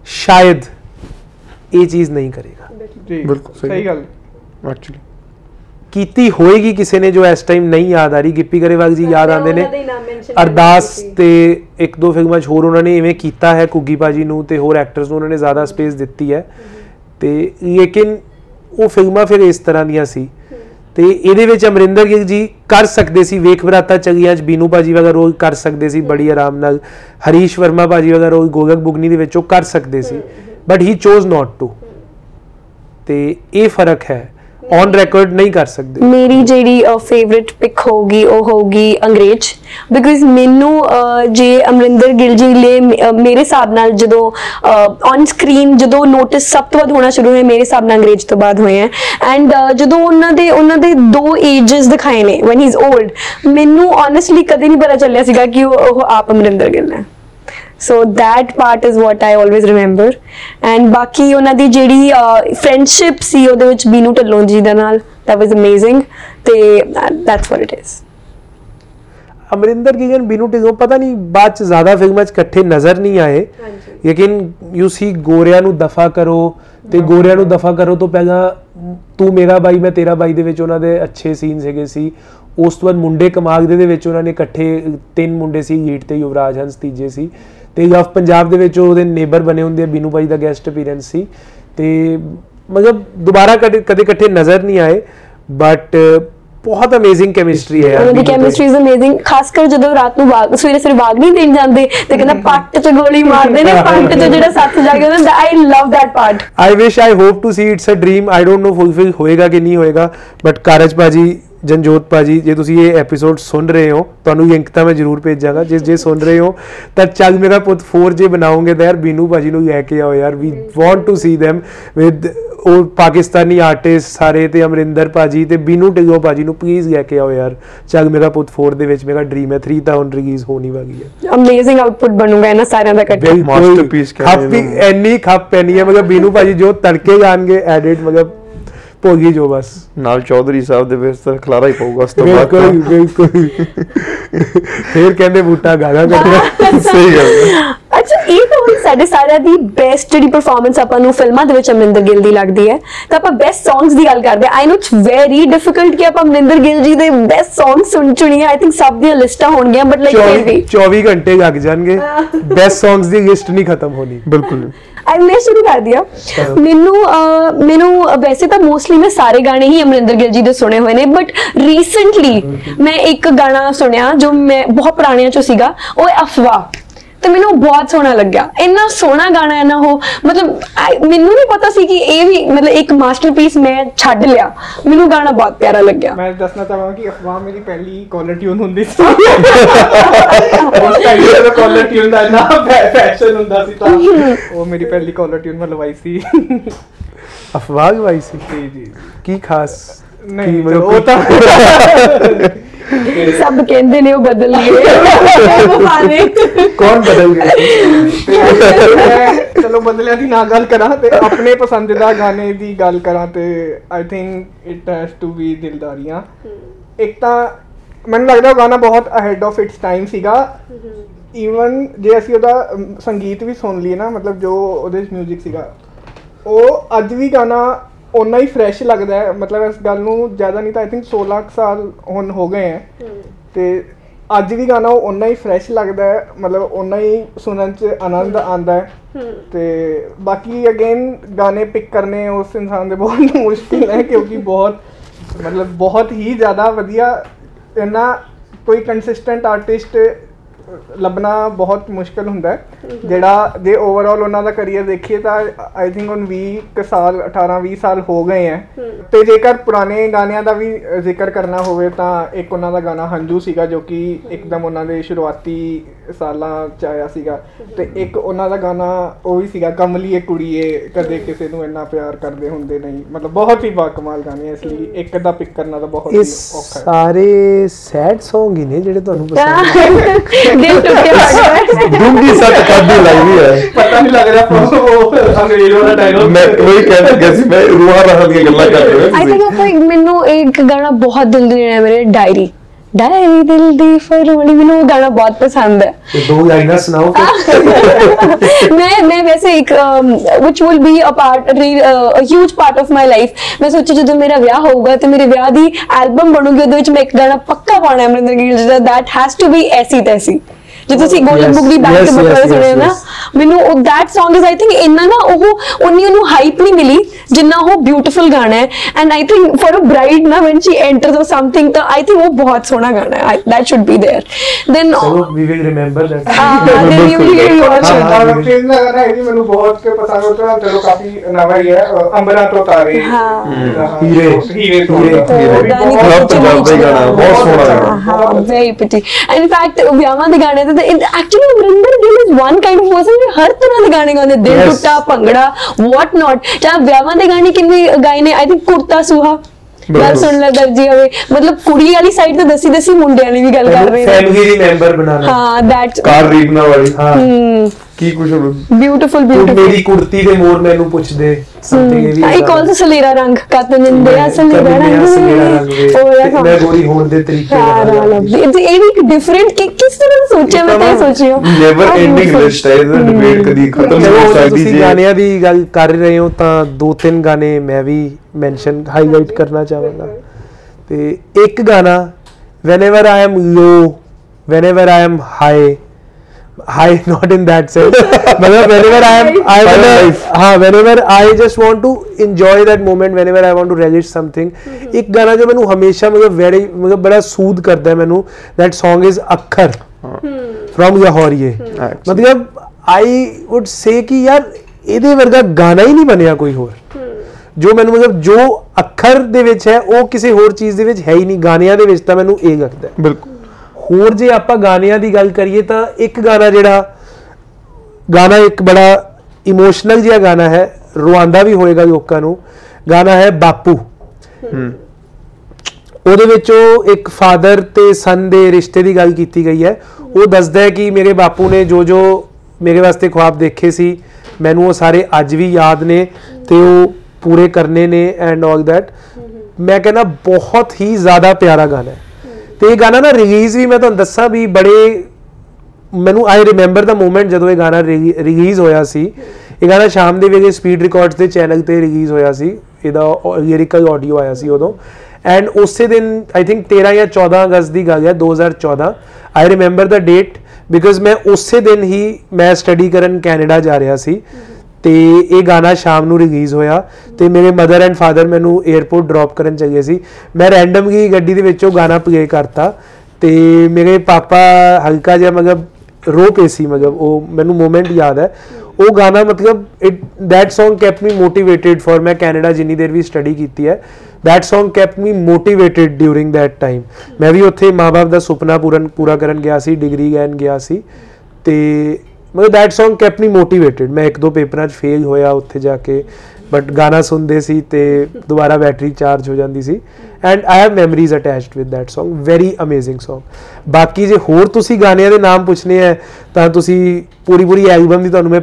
ਸ਼ਾਇਦ ਇਹ ਚੀਜ਼ ਨਹੀਂ ਕਰੇਗਾ। ਜੀ ਬਿਲਕੁਲ ਸਹੀ ਸਹੀ ਗੱਲ। ਐਕਚੁਅਲੀ ਕੀਤੀ ਹੋਏਗੀ ਕਿਸੇ ਨੇ ਜੋ ਇਸ ਟਾਈਮ ਨਹੀਂ ਯਾਦ ਆ ਰਹੀ? ਗਿੱਪੀ ਗਰੇਵਾਲ ਜੀ ਯਾਦ ਆਉਂਦੇ ਨੇ। ਅਰਦਾਸ ਤੇ ਇੱਕ ਦੋ ਫਿਲਮਾਂ 'ਚ ਹੋਰ ਉਹਨਾਂ ਨੇ ਇਵੇਂ ਕੀਤਾ ਹੈ ਕੁੱਗੀ ਬਾਜੀ ਨੂੰ ਤੇ ਹੋਰ ਐਕਟਰਸ ਨੂੰ ਉਹਨਾਂ ਨੇ ਜ਼ਿਆਦਾ ਸਪੇਸ ਦਿੱਤੀ ਹੈ। ਤੇ ਲੇਕਿਨ ਉਹ ਫਿਲਮਾਂ ਫਿਰ ਇਸ ਤਰ੍ਹਾਂ ਦੀਆਂ ਸੀ। ਤੇ ਇਹਦੇ ਵਿੱਚ ਅਮਰਿੰਦਰ ਗਿੱਲ ਜੀ ਕਰ ਸਕਦੇ ਸੀ ਵੇਖ ਬਰਾਤਾ ਚਗੀਆਂ 'ਚ ਬੀਨੂ ਬਾਜੀ ਵਗੈਰਾ ਰੋਲ ਕਰ ਸਕਦੇ ਸੀ ਬੜੀ ਆਰਾਮ ਨਾਲ। ਹਰੀਸ਼ ਵਰਮਾ ਬਾਜੀ ਵਗੈਰਾ ਰੋਲ ਗੋਗਕ ਬੁਗਨੀ ਦੇ ਵਿੱਚ ਉਹ ਕਰ ਸਕਦੇ ਸੀ। ਬਟ ਹੀ ਚੋਜ਼ ਨਾਟ ਟੂ ਤੇ ਇਹ ਫ਼ਰਕ ਹੈ। ਔਨ ਰਿਕਾਰਡ ਨਹੀਂ ਕਰ ਸਕਦੇ। ਮੇਰੀ ਜਿਹੜੀ ਫੇਵਰਿਟ ਪਿਕ ਹੋਊਗੀ ਉਹ ਹੋਊਗੀ ਅੰਗਰੇਜ਼। ਬਿਕਾਜ਼ ਮੈਨੂੰ ਅਹ, ਜੇ ਅਮਰਿੰਦਰ ਗਿੱਲ ਜੀ ਲਈ ਮ- ਅਹ, ਮੇਰੇ ਹਿਸਾਬ ਨਾਲ ਜਦੋਂ ਔਨ ਸਕਰੀਨ ਜਦੋਂ ਨੋਟਿਸ ਸਭ ਤੋਂ ਵੱਧ ਹੋਣਾ ਸ਼ੁਰੂ ਹੋਏ ਮੇਰੇ ਹਿਸਾਬ ਨਾਲ ਅੰਗਰੇਜ਼ ਤੋਂ ਬਾਅਦ ਹੋਏ ਹੈ ਐਂਡ ਜਦੋਂ ਉਹਨਾਂ ਦੇ ਉਹਨਾਂ ਦੇ ਦੋ ਏਜਸ ਦਿਖਾਏ ਨੇ ਵੈਨ ਹੀ ਇਜ਼ 올ਡ ਮੈਨੂੰ ਓਨੈਸਟਲੀ ਕਦੇ ਨਹੀਂ ਪਤਾ ਚੱਲਿਆ ਸੀਗਾ ਕਿ ਉਹ ਉਹ ਆਪ ਅਮਰਿੰਦਰ ਗਿੱਲ ਹੈ ਸੋ that part is what I always remember. And ਬਾਕੀ ਉਹਨਾਂ ਦੀ ਜਿਹੜੀ ਫਰੈਂਡਸ਼ਿਪ ਸੀ ਉਹਦੇ ਵਿੱਚ ਬੀਨੂ ਢੱਲੋਂ ਜੀ ਦੇ ਨਾਲ that was amazing. ਤੇ that's what it is. Amarinder and Binu Dhillon ਪਤਾ ਨਹੀਂ ਬਾਅਦ ਚ ਜ਼ਿਆਦਾ ਫਿਲਮਾਂ ਚ ਇਕੱਠੇ ਨਜ਼ਰ ਨਹੀਂ ਆਏ ਲੇਕਿਨ ਯੂ ਸੀ ਗੋਰਿਆਂ ਨੂੰ ਦਫਾ ਕਰੋ ਤੇ ਗੋਰਿਆਂ ਨੂੰ ਦਫਾ ਕਰੋ ਤੋਂ ਪਹਿਲਾਂ ਤੂੰ ਮੇਰਾ ਬਾਈ ਮੈਂ ਤੇਰਾ ਬਾਈ ਦੇ ਵਿੱਚ ਉਹਨਾਂ ਦੇ ਅੱਛੇ ਸੀਨ ਹੈਗੇ ਸੀ ਉਸ ਤੋਂ ਬਾਅਦ ਮੁੰਡੇ ਕਮਾਗ ਦੇ ਵਿੱਚ ਉਹਨਾਂ ਨੇ ਇਕੱਠੇ ਤਿੰਨ ਮੁੰਡੇ ਸੀ ਹੀਟ ਤੇ ਯੁਵਰਾਜ ਹੰਸ ਤੀਜੇ ਸੀ ਤੇ ਲਵ ਪੰਜਾਬ ਦੇ ਵਿੱਚ ਉਹਦੇ ਨੇਬਰ ਬਣੇ ਹੁੰਦੇ ਆ ਬੀਨੂ ਬਾਈ ਦਾ ਗੈਸਟ ਅਪੀਅਰੈਂਸ ਸੀ। ਤੇ ਮਤਲਬ ਦੁਬਾਰਾ ਕਦੇ ਕਦੇ ਇਕੱਠੇ ਨਜ਼ਰ ਨਹੀਂ ਆਏ ਬਟ ਬਹੁਤ ਅਮੇਜ਼ਿੰਗ ਕੈਮਿਸਟਰੀ ਹੈ ਯਾਰ ਉਹਨਾਂ ਦੀ। ਕੈਮਿਸਟਰੀ ਇਜ਼ ਅਮੇਜ਼ਿੰਗ ਖਾਸ ਕਰ ਜਦੋਂ ਰਾਤ ਨੂੰ ਵਾਗ ਸਵੇਰੇ ਸਵੇਰੇ ਵਾਗ ਨਹੀਂ ਦੇਣ ਜਾਂਦੇ ਤੇ ਕਹਿੰਦਾ ਪੱਟ 'ਚ ਗੋਲੀ ਮਾਰਦੇ ਨੇ ਪੱਟ 'ਚ ਜਿਹੜਾ ਸੱਤ ਜਾ ਕੇ ਹੁੰਦਾ I love that part I wish I hope to see it's a dream I don't know fulfil ਹੋਏਗਾ ਕਿ ਨਹੀਂ ਹੋਏਗਾ ਬਟ ਕਾਰਜ ਭਾਜੀ ਜਨਜੋਤ ਭਾਜੀ ਜੇ ਤੁਸੀਂ ਇਹ ਐਪੀਸੋਡ ਸੁਣ ਰਹੇ ਹੋ ਤੁਹਾਨੂੰ ਲਿੰਕ ਤਾਂ ਮੈਂ ਜ਼ਰੂਰ ਭੇਜਾਂਗਾ। ਜੇ ਜੇ ਸੁਣ ਰਹੇ ਹੋ ਤਾਂ ਚੱਲ ਮੇਰਾ ਪੁੱਤ 4J ਬਣਾਓਗੇ ਤਾਂ ਯਾਰ ਬੀਨੂ ਭਾਜੀ ਨੂੰ ਲੈ ਕੇ ਆਓ ਯਾਰ। We want to see them with ਉਹ ਪਾਕਿਸਤਾਨੀ ਆਰਟਿਸਟ ਸਾਰੇ ਤੇ ਅਮਰਿੰਦਰ ਭਾਜੀ ਤੇ ਬੀਨੂ ਢਿੱਲੋਂ ਭਾਜੀ ਨੂੰ ਪਲੀਜ਼ ਲੈ ਕੇ ਆਓ ਯਾਰ। ਚੱਲ ਮੇਰਾ ਪੁੱਤ 4 ਦੇ ਵਿੱਚ ਮੇਰਾ ਡ੍ਰੀਮ ਹੈ। 3 ਤਾਂ ਹੁਣ ਰਿਲੀਜ਼ ਹੋਣੀ ਵਾਲੀ ਹੈ। ਅਮੇਜ਼ਿੰਗ ਆਊਟਪੁੱਟ ਬਣੂਗਾ ਇਹਨਾਂ ਸਾਰਿਆਂ ਦਾ ਇਕੱਠਾ। Masterpiece ਕਹਿੰਦੇ ਖੱਪ। ਐਨੀ ਖੱਪ ਪੈਣੀ ਹੈ। ਮਤਲਬ ਬੀਨੂ ਭਾਜੀ ਜੋ ਤੜਕੇ ਜਾਣਗੇ ਐਡਿਟ ਮਤਲਬ ਭੋਗੀ ਜੋ ਬਸ। ਨਾਲ ਚੌਧਰੀ ਸਾਹਿਬ ਦੇ ਵਿੱਚ ਤਾਂ ਖਲਾਰਾ ਹੀ ਪਊਗਾ ਉਸ ਤੋਂ ਬਾਅਦ ਬਿਲਕੁਲ ਬਿਲਕੁਲ। ਫੇਰ ਕਹਿੰਦੇ ਬੂਟਾ ਗਾਗਾ ਕੱਢਿਆ ਤਾਂ। ਸਹੀ ਗੱਲ ਹੈ। ਅੱਛਾ ਇਹ ਤਾਂ ਹੁਣ ਸਾਡੇ ਸਾਰਿਆਂ ਦੀ ਬੈਸਟ ਜਿਹੜੀ ਪਰਫਾਰਮੈਂਸ ਆਪਾਂ ਨੂੰ ਫਿਲਮਾਂ ਦੇ ਵਿੱਚ ਅਮਰਿੰਦਰ ਗਿੱਲ ਦੀ ਲੱਗਦੀ ਹੈ। ਤਾਂ ਆਪਾਂ ਬੈਸਟ ਸੌਂਗਸ ਦੀ ਗੱਲ ਕਰਦੇ I know it's very difficult ਕਿ ਆਪਾਂ ਅਮਰਿੰਦਰ ਗਿੱਲ ਜੀ ਦੇ ਬੈਸਟ ਸੌਂਗ ਸੁਣ ਚੁਣੀਏ ਆਈ ਥਿੰਕ ਸਭ ਦੀਆਂ ਲਿਸਟਾਂ ਹੋਣਗੀਆਂ ਬਟ ਲਾਈਕ ਫਿਰ 24 ਵੀ। 24 ਘੰਟੇ ਲੱਗ ਜਾਣਗੇ। ਬੈਸਟ ਸੌਂਗਸ ਦੀ ਲਿਸਟ ਨਹੀਂ ਖਤਮ ਹੋਣੀ। ਬਿਲਕੁਲ। ਆਈ ਮੈਂ ਸ਼ੁਰੂ ਕਰ ਦਿਆ ਮੈਨੂੰ ਮੈਨੂੰ ਵੈਸੇ ਤਾਂ ਮੋਸਟਲੀ ਮੈਂ ਸਾਰੇ ਗਾਣੇ ਹੀ ਅਮਰਿੰਦਰ ਗਿੱਲ ਜੀ ਦੇ ਸੁਣੇ ਹੋਏ ਨੇ ਬਟ ਰੀਸੈਂਟਲੀ ਮੈਂ ਇੱਕ ਗਾਣਾ ਸੁਣਿਆ ਜੋ ਮੈਂ ਬਹੁਤ ਪੁਰਾਣਿਆਂ ਚੋਂ ਸੀਗਾ ਉਹ ਹੈ ਅਫਵਾਹ। ਤੇ ਮੈਨੂੰ ਬਹੁਤ ਸੋਹਣਾ ਲੱਗਿਆ। ਇੰਨਾ ਸੋਹਣਾ ਗਾਣਾ ਹੈ ਨਾ ਉਹ। ਮਤਲਬ ਮੈਨੂੰ ਨਹੀਂ ਪਤਾ ਸੀ ਕਿ ਇਹ ਵੀ ਮਤਲਬ ਇੱਕ ਮਾਸਟਰਪੀਸ ਮੈਂ ਛੱਡ ਲਿਆ। ਮੈਨੂੰ ਗਾਣਾ ਬਹੁਤ ਪਿਆਰਾ ਲੱਗਿਆ। ਮੈਂ ਦੱਸਣਾ ਚਾਹਾਂਗਾ ਕਿ ਅਫਵਾਹ ਮੇਰੀ ਪਹਿਲੀ ਕਾਲਰ ਟਿਊਨ ਹੁੰਦੀ ਸੀ। ਉਸ ਟਾਈਮ ਤੇ ਕਾਲਰ ਟਿਊਨ ਦਾ ਨਾ ਫੈਸ਼ਨ ਹੁੰਦਾ ਸੀ ਤਾਂ ਉਹ ਮੇਰੀ ਪਹਿਲੀ ਕਾਲਰ ਟਿਊਨ ਮੈਂ ਲਵਾਈ ਸੀ। ਅਫਵਾਹ ਗਵਾਈ ਸੀ। ਜੀ ਜੀ। ਕੀ ਖਾਸ? ਨਹੀਂ ਉਹ ਤਾਂ ਸਭ ਕਹਿੰਦੇ ਨੇ ਉਹ ਬਦਲ ਗਏ ਬਹਾਨੇ ਕੌਣ ਬਦਲ ਗਿਆ? ਚਲੋ ਬਦਲਿਆਂ ਦੀ ਨਾ ਗੱਲ ਕਰਾਂ ਤੇ ਆਪਣੇ ਪਸੰਦੀਦਾ ਗਾਣੇ ਦੀ ਗੱਲ ਕਰਾਂ ਤੇ I think it has to be Dildariyan. ਇੱਕ ਤਾਂ ਮੈਨੂੰ ਲੱਗਦਾ ਉਹ ਗਾਣਾ ਬਹੁਤ ਅਹੈਡ ਆਫ ਇਟਸ ਟਾਈਮ ਸੀਗਾ। ਈਵਨ ਜੇ ਅਸੀਂ ਉਹਦਾ ਸੰਗੀਤ ਵੀ ਸੁਣ ਲਈਏ ਨਾ ਮਤਲਬ ਜੋ ਉਹਦੇ ਵਿੱਚ 뮤직 ਸੀਗਾ ਉਹ ਅੱਜ ਵੀ ਗਾਣਾ ਓਨਾ ਹੀ ਫਰੈਸ਼ ਲੱਗਦਾ ਹੈ। ਮਤਲਬ ਇਸ ਗੱਲ ਨੂੰ ਜ਼ਿਆਦਾ ਨਹੀਂ ਤਾਂ ਆਈ ਥਿੰਕ 16 ਕੁ ਸਾਲ ਹੁਣ ਹੋ ਗਏ ਹੈ। ਤੇ ਅੱਜ ਵੀ ਗਾਣਾ ਉਹ ਓਨਾ ਹੀ ਫਰੈਸ਼ ਲੱਗਦਾ ਹੈ। ਮਤਲਬ ਓਨਾ ਹੀ ਸੁਣਨ ਚ ਆਨੰਦ ਆਉਂਦਾ ਹੈ। ਤੇ ਬਾਕੀ ਅਗੇਨ ਗਾਣੇ ਪਿਕ ਕਰਨੇ ਉਸ ਇਨਸਾਨ ਦੇ ਬਹੁਤ ਮੁਸ਼ਕਿਲ ਹੈ ਕਿਉਂਕਿ ਬਹੁਤ ਮਤਲਬ ਬਹੁਤ ਹੀ ਜ਼ਿਆਦਾ ਵਧੀਆ ਇੰਨਾ ਕੋਈ ਕੰਸਿਸਟੈਂਟ ਆਰਟਿਸਟ ਲੱਭਣਾ ਬਹੁਤ ਮੁਸ਼ਕਲ ਹੁੰਦਾ ਹੈ। ਜਿਹੜਾ ਜੇ ਓਵਰਆਲ ਉਹਨਾਂ ਦਾ ਕੈਰੀਅਰ ਦੇਖੀਏ ਤਾਂ ਆਈ ਥਿੰਕ ਹੁਣ 20 ਕੁ ਸਾਲ 18 20 ਸਾਲ ਹੋ ਗਏ ਹੈ। ਤੇ ਜੇਕਰ ਪੁਰਾਣੇ ਗਾਣਿਆਂ ਦਾ ਵੀ ਜ਼ਿਕਰ ਕਰਨਾ ਹੋਵੇ ਤਾਂ ਇੱਕ ਉਹਨਾਂ ਦਾ ਗਾਣਾ ਹੰਝੂ ਸੀਗਾ ਜੋ ਕਿ ਇੱਕਦਮ ਉਹਨਾਂ ਦੇ ਸ਼ੁਰੂਆਤੀ ਸਾਲਾਂ ਚ ਆਇਆ ਸੀਗਾ। ਤੇ ਇੱਕ ਉਹਨਾਂ ਦਾ ਗਾਣਾ ਉਹ ਵੀ ਸੀਗਾ ਕਮਲੀਏ ਕੁੜੀਏ ਕਦੇ ਕਿਸੇ ਨੂੰ ਇੰਨਾ ਪਿਆਰ ਕਰਦੇ ਹੁੰਦੇ ਨਹੀਂ। ਮਤਲਬ ਬਹੁਤ ਹੀ ਬਾਕਮਾਲ ਗਾਣੇ ਇਸ ਲਈ ਇੱਕ ਦਾ ਪਿਕ ਕਰਨਾ ਤਾਂ ਬਹੁਤ ਹੀ ਔਖਾ ਹੈ। ਸਾਰੇ ਸੈਡ Song ਹੀ ਨੇ ਜਿਹੜੇ ਤੁਹਾਨੂੰ ਪਸੰਦ ਦਿਲ ਟੁੱਟੇ ਹੋਏ ਡੂੰਗੀ ਸੱਟ ਕਾਦੀ ਲੱਗਦੀ ਹੈ। ਪਤਾ ਨਹੀਂ ਲੱਗ ਰਿਹਾ ਪਰ ਉਹ ਅੰਗਰੇਜ਼ ਵਾਲਾ ਡਾਇਲੋਗ ਮੈਂ ਉਹੀ ਕਹਿ ਰਿਹਾ ਸੀ ਮੈਂ ਰੂਹਾਂ ਰਹਾ ਦੀਆਂ ਗੱਲਾਂ ਕਰ ਰਿਹਾ ਆਈ ਸੀ ਥਿੰਕ ਕੋਈ ਮੈਨੂੰ ਇੱਕ ਗਾਣਾ ਬਹੁਤ ਦਿਲ ਦੇ ਹੈ ਮੇਰੇ ਡਾਇਰੀ ਡਾਇਰੀ ਦਿਲ ਦੀ ਫਰਮਾਨੀ ਮੈਨੂੰ ਉਹ ਗਾਣਾ ਬਹੁਤ ਪਸੰਦ ਹੈ। ਇਹ ਦੋ ਲਾਈਨਾਂ ਸੁਣਾਓ ਮੈਂ ਮੈਂ ਵੈਸੇ ਇੱਕ which will be a part a huge part of my life. ਮੈਂ ਸੋਚੀ ਜਦੋਂ ਮੇਰਾ ਵਿਆਹ ਹੋਊਗਾ ਤੇ ਮੇਰੇ ਵਿਆਹ ਦੀ ਐਲਬਮ ਬਣੂਗੀ ਉਹਦੇ ਵਿੱਚ ਮੈਂ ਇੱਕ ਗਾਣਾ ਪੱਕਾ ਪਾਉਣਾ ਹੈ ਅਮਰਿੰਦਰ ਗਿੱਲ ਜੀ ਦਾ that has to be ਐਸੀ ਤੈਸੀ। ਜੇ ਤੁਸੀਂ ਗੋਲਡਨ Yes, ਬੁੱਕ ਦੀ ਬੈਕ ਟੂ ਬੁੱਕ ਵਾਲੇ ਸੁਣਿਆ ਨਾ. ਮੈਨੂੰ ਉਹ that song is i think ਇੰਨਾ ਨਾ ਉਹ ਉਨੀ ਉਹਨੂੰ ਹਾਈਪ ਨਹੀਂ ਮਿਲੀ ਜਿੰਨਾ ਉਹ ਬਿਊਟੀਫੁਲ ਗਾਣਾ ਹੈ। And I think for a bride ਨਾ when she enters or something ਤਾਂ ਆਈ ਥਿੰਕ ਉਹ ਬਹੁਤ ਸੋਹਣਾ ਗਾਣਾ ਹੈ। That should be there. Then ਚਲੋ we will remember that uh, then you will hear your ਹਾਂ, ਹਾਂ, ਹਾਂ ਫਿਲਮ ਦਾ ਗਾਣਾ ਹੈ ਜੀ ਮੈਨੂੰ ਬਹੁਤ ਕੇ ਪਸੰਦ ਹੋਤਾ ਚਲੋ ਕਾਫੀ ਨਵਾਂ ਹੀ ਹੈ ਅੰਬਰਾਂ ਤੋਂ ਤਾਰੇ ਹਾਂ। ਹੀਰੇ। ਹੀਰੇ ਤੋਂ ਹੀਰੇ। ਦਾਨੀ ਬਹੁਤ- ਪੰਜਾਬ ਗਾਣਾ, ਬਹੁਤ ਸੋਹਣਾ ਗਾਣਾ। ਹਾਂ ਵੈਰੀ ਪ੍ਰੀਟੀ ਇਨ ਫੈਕਟ ਵਿਆਹਾਂ ਦੇ ਗਾਣੇ ਤੇ actually Amarinder Gill is one kind of person ਜੋ ਹਰ ਤਰ੍ਹਾਂ ਦੇ ਗਾਣੇ ਗਾਉਂਦੇ ਦਿਲ. ਟੁੱਟਾ ਭੰਗੜਾ ਵਾਟ ਨਾਟ ਚਾਹ ਵਿਆਹਾਂ ਦੇ ਗਾਣੇ ਕਿੰਨੇ ਗਾਏ ਨੇ ਆਈ ਥਿੰਕ ਕੁਰਤਾ ਸੁਹਾ। ਗੱਲ। ਸੁਣ ਲੈ ਦਰਜੀ ਹੋਵੇ। ਮਤਲਬ ਕੁੜੀ ਵਾਲੀ ਸਾਈਡ ਤੇ ਦਸੀ ਦਸੀ ਮੁੰਡਿਆਂ ਦੀ ਵੀ ਗੱਲ ਕਰ ਰਹੇ ਨੇ। ਫੈਮਿਲੀ ਦੀ ਮੈਂਬਰ ਬਣਾਣਾ ਹਾਂ ਦੈਟਸ ਕਾਰ ਰੀਬਨਾ ਵਾਲੀ ਹਾਂ। ਕੀ ਕੁਛ ਬਿਊਟੀਫੁਲ ਬਿਊਟੀਫੁਲ ਮੇਰੀ ਕੁੜਤੀ ਦੇ ਮੋਰ ਮੈਨੂੰ ਪੁੱਛਦੇ ਸਮਥਿੰਗ ਇਹ ਵੀ ਇੱਕ ਗਾਣਾ। ਆਲਸੋ ਸਲੇਰਾ ਰੰਗ ਕਦੇ ਰੰਗ। ਨया ਸਲੇਰਾ ਰੰਗ ਉਹ। ਮੈਂ ਗੋਰੀ ਹੋਣ ਦੇ ਤਰੀਕੇ ਇਹ ਵੀ ਇੱਕ ਡਿਫਰੈਂਟ ਕਿਸ ਤਰ੍ਹਾਂ ਸੋਚਿਆ ਮੈਂ ਤਾਂ ਇਹ ਸੋਚ ਰਹੀ ਹਾਂ ਨੈਵਰ ਐਂਡਿੰਗ beautiful. ਲਿਸਟ ਹੈ ਇਹਦਾ ਡਿਬੇਟ ਕਦੀ ਖਤਮ ਨਹੀਂ ਹੋ ਸਕਦੀ ਜੇ। ਗਾਣਿਆਂ ਦੀ ਗੱਲ ਕਰ ਰਹੇ ਹੋ ਤਾਂ ਦੋ ਤਿੰਨ ਗਾਣੇ ਮੈਂ ਵੀ ਮੈਂਸ਼ਨ ਹਾਈਲਾਈਟ ਕਰਨਾ ਚਾਹਾਂਗਾ। ਤੇ ਇੱਕ ਗਾਣਾ whenever i am low whenever i am high high not in that sense but whenever i am i whenever, whenever i just want to enjoy that moment whenever i want to relish something ਇੱਕ ਗਾਣਾ ਜੋ ਮੈਨੂੰ ਹਮੇਸ਼ਾ ਮਤਲਬ very ਮਤਲਬ ਬੜਾ ਸੂਦ ਕਰਦਾ ਹੈ ਮੈਨੂੰ that song is ਅੱਖਰ from ਯਹੋਰੀਏ ਮਤਲਬ ਆਈ ਊਡ ਸੇ ਕਿ ਯਾਰ ਇਹਦੇ ਵਰਗਾ ਗਾਣਾ ਹੀ ਨਹੀਂ ਬਣਿਆ ਕੋਈ ਹੋਰ ਜੋ ਮੈਨੂੰ ਮਤਲਬ ਜੋ ਅੱਖਰ ਦੇ ਵਿੱਚ ਹੈ ਉਹ ਕਿਸੇ ਹੋਰ ਚੀਜ਼ ਦੇ ਵਿੱਚ ਹੈ ਹੀ ਨਹੀਂ ਗਾਣਿਆਂ ਦੇ ਵਿੱਚ ਤਾਂ ਮੈਨੂੰ ਇਹ ਲੱਗਦਾ ਬਿਲਕੁਲ ਹੋਰ ਜੇ ਆਪਾਂ ਗਾਣਿਆਂ ਦੀ ਗੱਲ ਕਰੀਏ ਤਾਂ ਇੱਕ ਗਾਣਾ ਜਿਹੜਾ ਗਾਣਾ ਇੱਕ ਬੜਾ ਇਮੋਸ਼ਨਲ ਜਿਹਾ ਗਾਣਾ ਹੈ ਰਵਾਂਦਾ ਵੀ ਹੋਏਗਾ ਲੋਕਾਂ ਨੂੰ ਗਾਣਾ ਹੈ ਬਾਪੂ। ਉਹਦੇ ਵਿੱਚ ਉਹ ਇੱਕ ਫਾਦਰ ਤੇ ਸਨ ਦੇ ਰਿਸ਼ਤੇ ਦੀ ਗੱਲ ਕੀਤੀ ਗਈ ਹੈ। ਉਹ ਦੱਸਦਾ ਹੈ ਕਿ ਮੇਰੇ ਬਾਪੂ ਨੇ ਜੋ ਜੋ ਮੇਰੇ ਵਾਸਤੇ ਖੁਆਬ ਦੇਖੇ ਸੀ ਮੈਨੂੰ ਉਹ ਸਾਰੇ ਅੱਜ ਵੀ ਯਾਦ ਨੇ ਤੇ ਉਹ ਪੂਰੇ ਕਰਨੇ ਨੇ ਐਂਡ ਆਲ ਦੈਟ ਮੈਂ ਕਹਿੰਦਾ ਬਹੁਤ ਹੀ ਜ਼ਿਆਦਾ ਪਿਆਰਾ ਗਾਣਾ ਹੈ। ਤੇ ਇਹ ਗਾਣਾ ਨਾ ਰਿਲੀਜ਼ ਵੀ ਮੈਂ ਤੁਹਾਨੂੰ ਦੱਸਾਂ ਵੀ ਬੜੇ ਮੈਨੂੰ ਆਈ ਰਿਮੈਂਬਰ ਦਾ ਮੂਮੈਂਟ ਜਦੋਂ ਇਹ ਗਾਣਾ ਰਿਲੀਜ਼ ਹੋਇਆ ਸੀ। ਇਹ ਗਾਣਾ ਸ਼ਾਮ ਦੇ ਵੇਲੇ ਸਪੀਡ ਰਿਕਾਰਡਸ ਦੇ ਚੈਨਲ ਤੇ ਰਿਲੀਜ਼ ਹੋਇਆ ਸੀ। ਇਹਦਾ ਲਿਰਿਕਲ ਆਡੀਓ ਆਇਆ ਸੀ ਉਦੋਂ। ਐਂਡ ਉਸੇ ਦਿਨ ਆਈ ਥਿੰਕ 13 ਜਾਂ 14 ਅਗਸਤ ਦੀ ਗੱਲ ਹੈ 2014 I remember the date because ਮੈਂ ਉਸੇ ਦਿਨ ਹੀ ਮੈਂ ਸਟੱਡੀ ਕਰਨ ਕੈਨੇਡਾ ਜਾ ਰਿਹਾ ਸੀ। ਤੇ ਇਹ ਗਾਣਾ ਸ਼ਾਮ ਨੂੰ ਰਿਲੀਜ਼ ਹੋਇਆ ਤੇ ਮੇਰੇ ਮਦਰ ਐਂਡ ਫਾਦਰ ਮੈਨੂੰ 에어ਪੋਰਟ ਡ੍ਰੌਪ ਕਰਨ ਚੱਲੇ ਸੀ। ਮੈਂ ਰੈਂਡਮਲੀ ਗੱਡੀ ਦੇ ਵਿੱਚੋਂ ਗਾਣਾ ਪਲੇ ਕਰਤਾ ਤੇ ਮੇਰੇ ਪਾਪਾ ਹਲਕਾ ਜਿਹਾ ਮਤਲਬ ਰੋ ਪਏ ਸੀ, ਮਤਲਬ ਉਹ ਮੈਨੂੰ ਮੂਮੈਂਟ ਯਾਦ ਹੈ। ਉਹ ਗਾਣਾ ਮਤਲਬ it that song kept me motivated for, ਮੈਂ ਕੈਨੇਡਾ ਜਿੰਨੀ ਦੇਰ ਵੀ ਸਟੱਡੀ ਕੀਤੀ ਹੈ, that song kept me motivated during that time ਮੈਂ ਵੀ ਉੱਥੇ ਮਾਪੇ ਦਾ ਸੁਪਨਾ ਪੂਰਨ, ਪੂਰਾ ਕਰਨ ਗਿਆ ਸੀ ਡਿਗਰੀ ਲੈਣ ਗਿਆ ਸੀ ਤੇ ਮਤਲਬ that song kept me motivated. ਮੈਂ ਇੱਕ ਦੋ ਪੇਪਰਾਂ 'ਚ ਫੇਲ ਹੋਇਆ ਉੱਥੇ ਜਾ ਕੇ ਬਟ ਗਾਣਾ ਸੁਣਦੇ ਸੀ ਤੇ ਦੁਬਾਰਾ ਬੈਟਰੀ ਚਾਰਜ ਹੋ ਜਾਂਦੀ ਸੀ and I have memories attached with that song. Very amazing song. ਬਾਕੀ ਜੇ ਹੋਰ ਤੁਸੀਂ ਗਾਣਿਆਂ ਦੇ ਨਾਮ ਪੁੱਛਣੇ ਹੈ, ਤਾਂ ਤੁਸੀਂ ਪੂਰੀ ਪੂਰੀ ਐਲਬਮ ਦੀ ਤੁਹਾਨੂੰ ਮੈਂ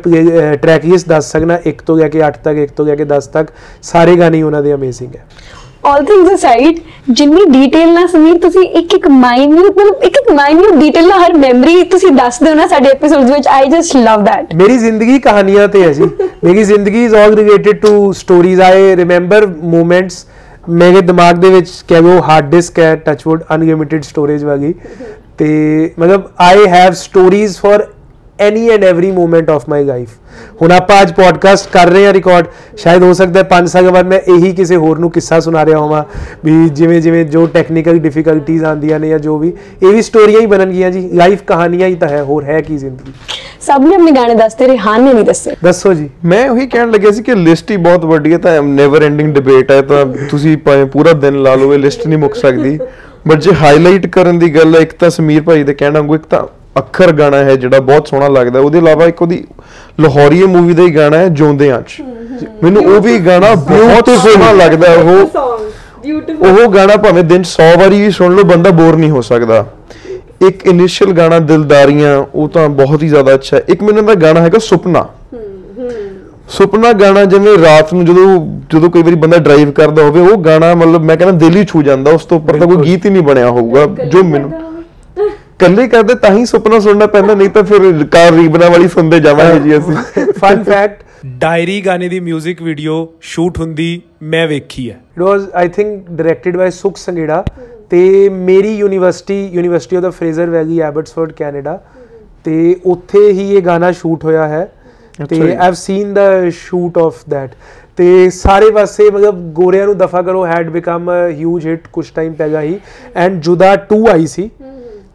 ਟਰੈਕ ਲਿਸਟ ਦੱਸ ਸਕਣਾ 1 ਤੋਂ ਲੈ ਕੇ 8 ਤੱਕ 1 ਤੋਂ ਲੈ ਕੇ 10 ਤੱਕ, ਸਾਰੇ ਗਾਣੇ ਹੀ ਉਹਨਾਂ ਦੇ ਅਮੇਜ਼ਿੰਗ ਹੈ। ਆਲ ਥਿੰਗਸ ਅਸਾਈਡ ਜਿੰਨੀ ਡਿਟੇਲ ਨਾਲ ਸਮੀਰ ਤੁਸੀਂ ਇੱਕ ਇੱਕ ਮਾਈਨਿਊਟ ਮਤਲਬ ਇੱਕ ਇੱਕ ਮਾਈਨਿਊਟ ਡਿਟੇਲ ਨਾਲ ਹਰ ਮੈਮਰੀ ਤੁਸੀਂ ਦੱਸਦੇ ਹੋ ਨਾ ਸਾਡੇ ਐਪੀਸੋਡਸ ਵਿੱਚ ਆਈ ਜਸਟ ਲਵ ਦੈਟ ਮੇਰੀ ਜ਼ਿੰਦਗੀ ਕਹਾਣੀਆਂ ਤੇ ਹੈ ਜੀ। ਮੇਰੀ ਜ਼ਿੰਦਗੀ is all related to stories I remember moments ਮੇਰੇ ਦਿਮਾਗ ਦੇ ਵਿੱਚ ਕਹਿ ਲਓ ਹਾਰਡ ਡਿਸਕ ਹੈ ਟੱਚਵੁੱਡ ਅਨਲਿਮਿਟਿਡ ਸਟੋਰੇਜ ਵਾਲੀ। ਤੇ ਮਤਲਬ I have stories for any and every moment of my life ਹੁਣ ਆਪਾਂ ਅੱਜ ਪੋਡਕਾਸਟ ਕਰ ਰਹੇ ਹਾਂ ਰਿਕਾਰਡ ਸ਼ਾਇਦ ਹੋ ਸਕਦਾ ਹੈ 5 ਸਾਲ ਬਾਅਦ ਮੈਂ ਇਹੀ ਕਿਸੇ ਹੋਰ ਨੂੰ ਕਿੱਸਾ ਸੁਣਾ ਰਿਹਾ ਹੋਵਾਂ ਵੀ ਜਿਵੇਂ ਜਿਵੇਂ ਜੋ ਟੈਕਨੀਕਲ ਡਿਫਿਕਲਟੀਜ਼ ਆਉਂਦੀਆਂ ਨੇ ਜਾਂ ਜੋ ਵੀ ਇਹ ਵੀ ਸਟੋਰੀਆਂ ਹੀ ਬਣਨਗੀਆਂ ਜੀ ਲਾਈਫ ਕਹਾਣੀਆਂ ਹੀ ਤਾਂ ਹੈ ਹੋਰ ਹੈ ਕੀ ਜ਼ਿੰਦਗੀ? ਸਭ ਨੇ ਆਪਣੇ ਗਾਣੇ ਦੱਸਦੇ ਰਿਹਾਨ ਨੇ ਨਹੀਂ ਦੱਸੇ। ਦੱਸੋ ਜੀ। ਮੈਂ ਉਹੀ ਕਹਿਣ ਲੱਗਿਆ ਸੀ ਕਿ ਲਿਸਟ ਹੀ ਬਹੁਤ ਵੱਡੀ ਹੈ ਤਾਂ ਨੈਵਰ ਐਂਡਿੰਗ ਡਿਬੇਟ ਹੈ ਤਾਂ ਤੁਸੀਂ ਭਾਵੇਂ ਪੂਰਾ ਦਿਨ ਲਾ ਲਓ ਇਹ ਲਿਸਟ ਨਹੀਂ ਮੁੱਕ ਸਕਦੀ। ਬਟ ਜੇ ਹਾਈਲਾਈਟ ਕਰਨ ਦੀ ਗੱਲ ਹੈ ਇੱਕ ਤਾਂ ਸਮੀਰ ਭਾਈ ਦੇ ਕਹਿਣਾ ਵਾਂਗੂ ਇੱਕ ਤਾਂ ਅੱਖਰ ਗਾਣਾ ਹੈ ਜਿਹੜਾ ਬਹੁਤ ਸੋਹਣਾ ਲੱਗਦਾ ਉਹਦੇ ਇਲਾਵਾ ਇੱਕ ਉਹਦੀ ਲਾਹੌਰੀਏ ਮੂਵੀ ਦਾ ਹੀ ਗਾਣਾ ਹੈ ਜਿਉਂਦਿਆਂ ਚ। ਮੈਨੂੰ ਉਹ ਵੀ ਗਾਣਾ ਬਹੁਤ ਸੋਹਣਾ ਲੱਗਦਾ ਉਹ ਉਹ ਗਾਣਾ ਭਾਵੇਂ ਦਿਨ 'ਚ 100 ਵਾਰੀ ਵੀ ਸੁਣ ਲਓ ਬੰਦਾ ਬੋਰ ਨਹੀਂ ਹੋ ਸਕਦਾ। ਇੱਕ ਇਨੀਸ਼ੀਅਲ ਗਾਣਾ ਦਿਲਦਾਰੀਆਂ ਉਹ ਤਾਂ ਬਹੁਤ ਹੀ ਜ਼ਿਆਦਾ ਅੱਛਾ ਹੈ। ਇੱਕ ਮੈਨੂੰ ਦਾ ਗਾਣਾ ਹੈਗਾ ਸੁਪਨਾ। ਸੁਪਨਾ ਗਾਣਾ ਜਿਵੇਂ ਰਾਤ ਨੂੰ ਜਦੋਂ ਜਦੋਂ ਕਈ ਵਾਰੀ ਬੰਦਾ ਡਰਾਈਵ ਕਰਦਾ ਹੋਵੇ ਉਹ ਗਾਣਾ ਮਤਲਬ ਮੈਂ ਕਹਿੰਦਾ ਦਿਲ ਹੀ ਛੂ ਜਾਂਦਾ ਉਸ ਤੋਂ ਉੱਪਰ ਤਾਂ ਕੋਈ ਗੀਤ ਹੀ ਨਹੀਂ ਬਣਿਆ ਹੋਊਗਾ ਜੋ ਮੈਨੂੰ ਕੱਲੇ ਕਰਦੇ ਤਾਂ ਹੀ ਸੁਪਨਾ ਸੁਣਨਾ ਪੈਂਦਾ ਨਹੀਂ ਤਾਂ ਫਿਰ ਕਾਰ ਰੀਬਨਾ ਵਾਲੀ ਸੁਣਦੇ ਜਾਵਾਂਗੇ ਜੀ ਅਸੀਂ। ਫਨ ਫੈਕਟ ਡਾਇਰੀ ਗਾਣੇ ਦੀ 뮤직 ਵੀਡੀਓ ਸ਼ੂਟ ਹੁੰਦੀ ਮੈਂ ਵੇਖੀ ਹੈ। It was I think directed by Sukh Sangera ਤੇ ਮੇਰੀ university university of the Fraser Valley Abbotsford Canada ਤੇ ਉੱਥੇ ਹੀ ਇਹ ਗਾਣਾ ਸ਼ੂਟ ਹੋਇਆ ਹੈ ਤੇ ਜੀ। I have seen the shoot of that ਤੇ ਸਾਰੇ ਪਾਸੇ ਮਤਲਬ ਗੋਰਿਆਂ ਨੂੰ ਦਫਾ ਕਰੋ ਹੈਡ ਬਿਕਮ ਹਿਊਜ ਹਿੱਟ ਕੁਝ ਟਾਈਮ ਪਹਿਲਾਂ ਹੀ। ਐਂਡ ਜੁਦਾ 2 ਆਈ ਸੀ।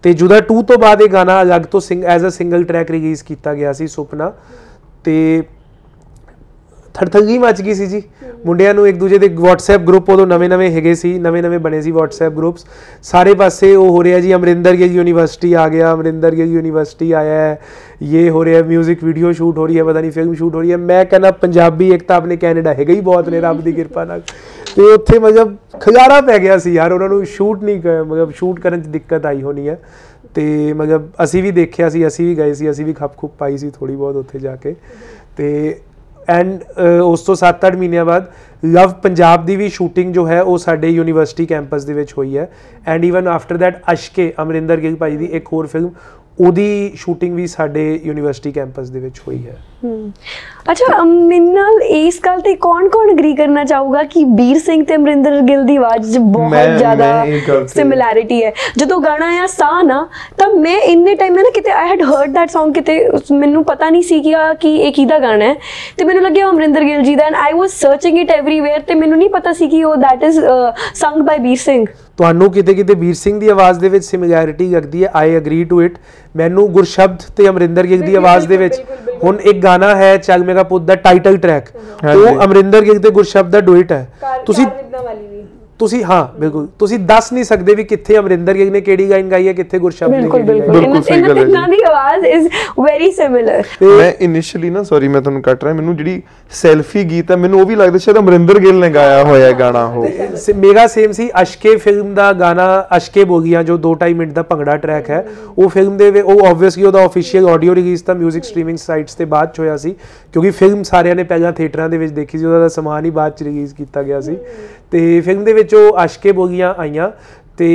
ਤੇ ਜੁਦਾ 2 ਤੋਂ ਬਾਅਦ ਇਹ ਗਾਣਾ ਅਲੱਗ ਤੋਂ sing as a single track release ਕੀਤਾ ਗਿਆ ਸੀ ਸੁਪਨਾ। ਤੇ ਥੜਥਗੀ ਮੱਚ ਗਈ ਸੀ ਜੀ। ਮੁੰਡਿਆਂ ਨੂੰ ਇੱਕ ਦੂਜੇ ਦੇ WhatsApp ਗਰੁੱਪ ਉਦੋਂ ਨਵੇਂ-ਨਵੇਂ ਹੈਗੇ ਸੀ ਨਵੇਂ-ਨਵੇਂ ਬਣੇ ਸੀ WhatsApp ਗਰੁੱਪਸ ਸਾਰੇ ਪਾਸੇ ਉਹ ਹੋ ਰਿਹਾ ਜੀ, ਅਮਰਿੰਦਰ ਗਿੱਲ ਯੂਨੀਵਰਸਿਟੀ ਆ ਗਿਆ, ਅਮਰਿੰਦਰ ਗਿੱਲ ਯੂਨੀਵਰਸਿਟੀ ਆਇਆ ਹੈ। ਇਹ ਹੋ ਰਿਹਾ ਮਿਊਜ਼ਿਕ ਵੀਡੀਓ ਸ਼ੂਟ ਹੋ ਰਹੀ ਹੈ, ਪਤਾ ਨਹੀਂ ਫਿਲਮ ਸ਼ੂਟ ਹੋ ਰਹੀ ਹੈ। ਮੈਂ ਕਹਿੰਦਾ ਪੰਜਾਬੀ ਇੱਕ ਤਾਂ ਆਪਣੇ ਕੈਨੇਡਾ ਹੈਗਾ ਹੀ ਬਹੁਤ ਨੇ, ਰੱਬ ਦੀ ਕਿਰਪਾ ਨਾਲ। ਤੇ ਉੱਥੇ ਮਤਲਬ ਖਿਲਾਰਾ ਪੈ ਗਿਆ ਸੀ ਯਾਰ ਉਹਨਾਂ ਨੂੰ ਸ਼ੂਟ ਨਹੀਂ ਕ- ਮਤਲਬ ਸ਼ੂਟ ਕਰਨ 'ਚ ਦਿੱਕਤ ਆਈ ਹੋਣੀ ਹੈ। ਤੇ ਮਤਲਬ ਅਸੀਂ ਵੀ ਦੇਖਿਆ ਸੀ ਅਸੀਂ ਵੀ ਗਏ ਸੀ ਅਸੀਂ ਵੀ ਖੱਪ ਖੁੱਪ ਪਾਈ ਸੀ ਥੋੜੀ ਬਹੁਤ ਉੱਥੇ ਜਾ ਕੇ। ਤੇ ਐਂਡ ਉਸ ਤੋਂ 7-8 ਮਹੀਨਿਆਂ ਬਾਅਦ ਲਵ ਪੰਜਾਬ ਦੀ ਵੀ ਸ਼ੂਟਿੰਗ ਜੋ ਹੈ ਉਹ ਸਾਡੇ ਯੂਨੀਵਰਸਿਟੀ ਕੈਂਪਸ ਦੇ ਵਿੱਚ ਹੋਈ ਹੈ। And even after that Ashke Amarinder Gill ਭਾਈ ਦੀ ਇੱਕ ਹੋਰ ਫਿਲਮ ਉਹਦੀ ਸ਼ੂਟਿੰਗ ਵੀ ਸਾਡੇ ਯੂਨੀਵਰਸਿਟੀ ਕੈਂਪਸ ਦੇ ਵਿੱਚ ਹੋਈ ਹੈ। ਹਮ, ਅੱਛਾ ਮੇਰੇ ਨਾਲ ਇਸ ਗੱਲ ਤੇ ਕੌਣ ਕੌਣ ਅਗਰੀ ਕਰਨਾ ਚਾਹੂਗਾ ਕਿ ਵੀਰ ਸਿੰਘ ਤੇ ਅਮਰਿੰਦਰ ਗਿੱਲ ਦੀ ਆਵਾਜ਼ 'ਚ ਬਹੁਤ ਜ਼ਿਆਦਾ ਸਿਮਿਲੈਰਿਟੀ ਹੈ। ਜਦੋਂ ਗਾਣਾ ਆਇਆ ਸਾ ਨਾ ਤਾਂ ਮੈਂ ਇੰਨੇ ਟਾਈਮ ਮੈਂ ਨਾ ਕਿਤੇ I had heard that Song ਕਿਤੇ ਮੈਨੂੰ ਪਤਾ ਨਹੀਂ ਸੀ ਕਿ ਆ ਕਿ ਇਹ ਕਿਹਦਾ ਗਾਣਾ ਹੈ। ਤੇ ਮੈਨੂੰ ਲੱਗਿਆ ਅਮਰਿੰਦਰ ਗਿੱਲ ਜੀ ਦਾ and I was searching it everywhere ਤੇ ਮੈਨੂੰ ਨਹੀਂ ਪਤਾ ਸੀ ਕਿ ਉਹ ਦੈਟ ਇਜ਼ ਸੰਗ ਬਾਈ ਵੀਰ ਸਿੰਘ। ਤੁਹਾਨੂੰ ਕਿਤੇ ਕਿਤੇ ਵੀਰ ਸਿੰਘ ਦੀ ਆਵਾਜ਼ ਦੇ ਵਿੱਚ ਸਿਮਿਲੈਰਿਟੀ ਲੱਗਦੀ ਹੈ। ਆਈ ਐਗਰੀ ਟੂ ਇਟ ਮੈਨੂੰ ਗੁਰਸ਼ਬਦ ਤੇ ਅਮਰਿੰਦਰ ਗਿੱਲ ਦੀ ਆਵਾਜ਼ ਦੇ ਵਿੱਚ ਹੁਣ ਇੱਕ ਗਾਣਾ ਹੈ ਚੱਲ ਮੇਰਾ ਪੁੱਤ ਦਾ ਟਾਈਟਲ ਟਰੈਕ ਉਹ ਅਮਰਿੰਦਰ ਗਿੱਲ ਤੇ ਗੁਰਸ਼ਬਦ ਦਾ ਡੁਇਟ ਹੈ। ਤੁਸੀਂ ਤੁਸੀਂ ਹਾਂ ਬਿਲਕੁਲ। ਤੁਸੀਂ ਦੱਸ ਨਹੀਂ ਸਕਦੇ ਵੀ ਕਿੱਥੇ ਅਮਰਿੰਦਰ ਗਿੱਲ ਨੇ ਕਿਹੜੀ ਲਾਈਨ ਗਾਈ ਹੈ ਕਿੱਥੇ ਗੁਰਸ਼ਬਦ ਨੇ ਬਿਲਕੁਲ ਬਿਲਕੁਲ। ਇਹਨਾਂ ਗੱਲ ਹੈ ਜੀ। ਤਿੰਨਾਂ ਦੀ ਆਵਾਜ਼ ਇਜ਼ ਵੈਰੀ ਸਿਮਿਲਰ ਮੈਂ ਇਨੀਸ਼ੀਅਲੀ ਨਾ ਸੌਰੀ ਮੈਂ ਤੁਹਾਨੂੰ ਕੱਟ ਰਿਹਾ ਮੈਨੂੰ ਜਿਹੜੀ ਸੈਲਫੀ ਗੀਤ ਹੈ ਮੈਨੂੰ ਉਹ ਵੀ ਲੱਗਦਾ ਸ਼ਾਇਦ ਅਮਰਿੰਦਰ ਗਿੱਲ ਨੇ ਗਾਇਆ ਹੋਇਆ ਹੈ ਗਾਣਾ ਉਹ। ਮੇਰਾ ਸੇਮ ਸੀ ਅਸ਼ਕੇ ਫਿਲਮ ਦਾ ਗਾਣਾ ਅਸ਼ਕੇ ਬੋਗੀਆਂ ਜੋ 2.5 ਮਿੰਟ ਦਾ ਭੰਗੜਾ ਟਰੈਕ ਹੈ। ਉਹ ਫਿਲਮ ਦੇ ਉਹ ਆਬਵੀਅਸਲੀ ਉਹਦਾ ਅਫੀਸ਼ੀਅਲ ਆਡੀਓ ਰਿਲੀਜ਼ ਤਾਂ 뮤직 ਸਟ੍ਰੀਮਿੰਗ ਸਾਈਟਸ ਤੇ ਬਾਅਦ ਚ ਹੋਇਆ ਸੀ ਕਿਉਂਕਿ ਫਿਲਮ ਸਾਰਿਆਂ ਨੇ ਪਹਿਲਾਂ ਥੀਏਟਰਾਂ ਦੇ ਵਿੱਚ ਦੇਖੀ ਸੀ ਉਹਦਾ ਸਮਾਨ ਹੀ ਬਾਅਦ ਚ ਰਿਲੀਜ਼ ਕੀਤਾ ਗਿਆ ਸੀ। ਤੇ ਫਿਲਮ ਦੇ ਵਿੱਚ ਉਹ ਅਸ਼ਕੇ ਬੋਗੀਆਂ ਆਈਆਂ ਤੇ